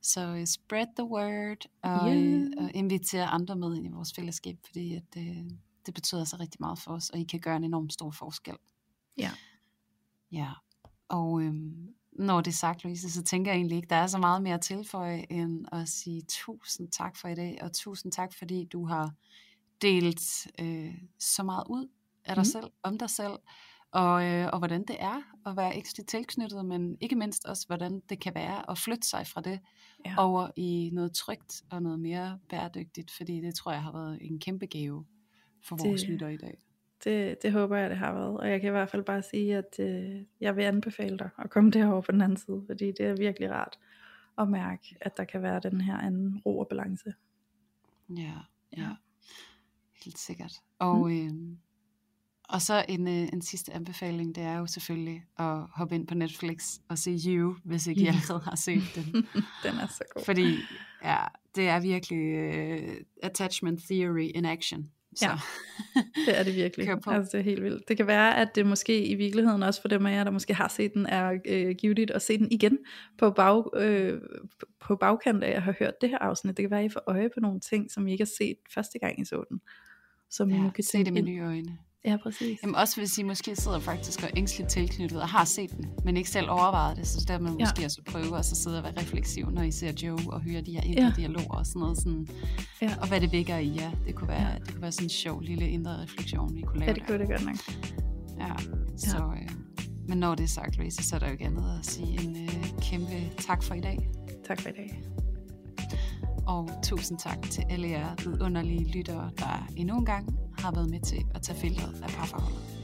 Så øh, spread the word, og, Ja. øh, og invitere andre med ind i vores fællesskab, fordi at, øh, det betyder så rigtig meget for os, og I kan gøre en enorm stor forskel. Ja. Ja, og øhm, når det er sagt, Louise, så tænker jeg egentlig ikke, der er så meget mere at tilføje, end at sige tusind tak for i dag, og tusind tak, fordi du har delt øh, så meget ud af dig mm. selv, om dig selv, og, øh, og hvordan det er at være ekstra tilknyttet, men ikke mindst også, hvordan det kan være at flytte sig fra det ja. over i noget trygt og noget mere bæredygtigt, fordi det tror jeg har været en kæmpe gave for vores det, lytter i dag. Det, det håber jeg, det har været, og jeg kan i hvert fald bare sige, at øh, jeg vil anbefale dig at komme derover på den anden side, fordi det er virkelig rart at mærke, at der kan være den her anden ro og balance. Ja, ja. Helt sikkert. Og, mm. øh, og så en, øh, en sidste anbefaling, det er jo selvfølgelig at hoppe ind på Netflix og se You, hvis ikke I allerede har set den. den er så god. Fordi ja, det er virkelig uh, attachment theory in action. Så. Ja, det er det virkelig. Altså, det er helt vildt. Det kan være, at det måske i virkeligheden også for dem af jer, der måske har set den, er øh, givet at se den igen på, bag, øh, på bagkant af at have hørt det her afsnit. Det kan være, at I får øje på nogle ting, som I ikke har set første gang, I så den. Som ja, I nu kan se det med nye øjne. Ja, præcis. Jamen også hvis I måske sidder faktisk og ængstligt tilknyttet og har set den, men ikke selv overvejet det, så der man ja. måske også prøve at så sidde og være refleksiv, når I ser Joe og hører de her indre ja. dialoger og sådan noget. Sådan, ja. Og hvad det vækker i jer. Det kunne være, ja. det kunne være sådan en sjov lille indre refleksion, vi kunne lave Ja, det kunne det godt nok. Ja, så... Ja. Øh, men når det er sagt, Louise, så er der jo ikke andet at sige en øh, kæmpe tak for i dag. Tak for i dag. Og tusind tak til alle jer vidunderlige lyttere, der endnu en gang har været med til at tage feltet af parforholdet.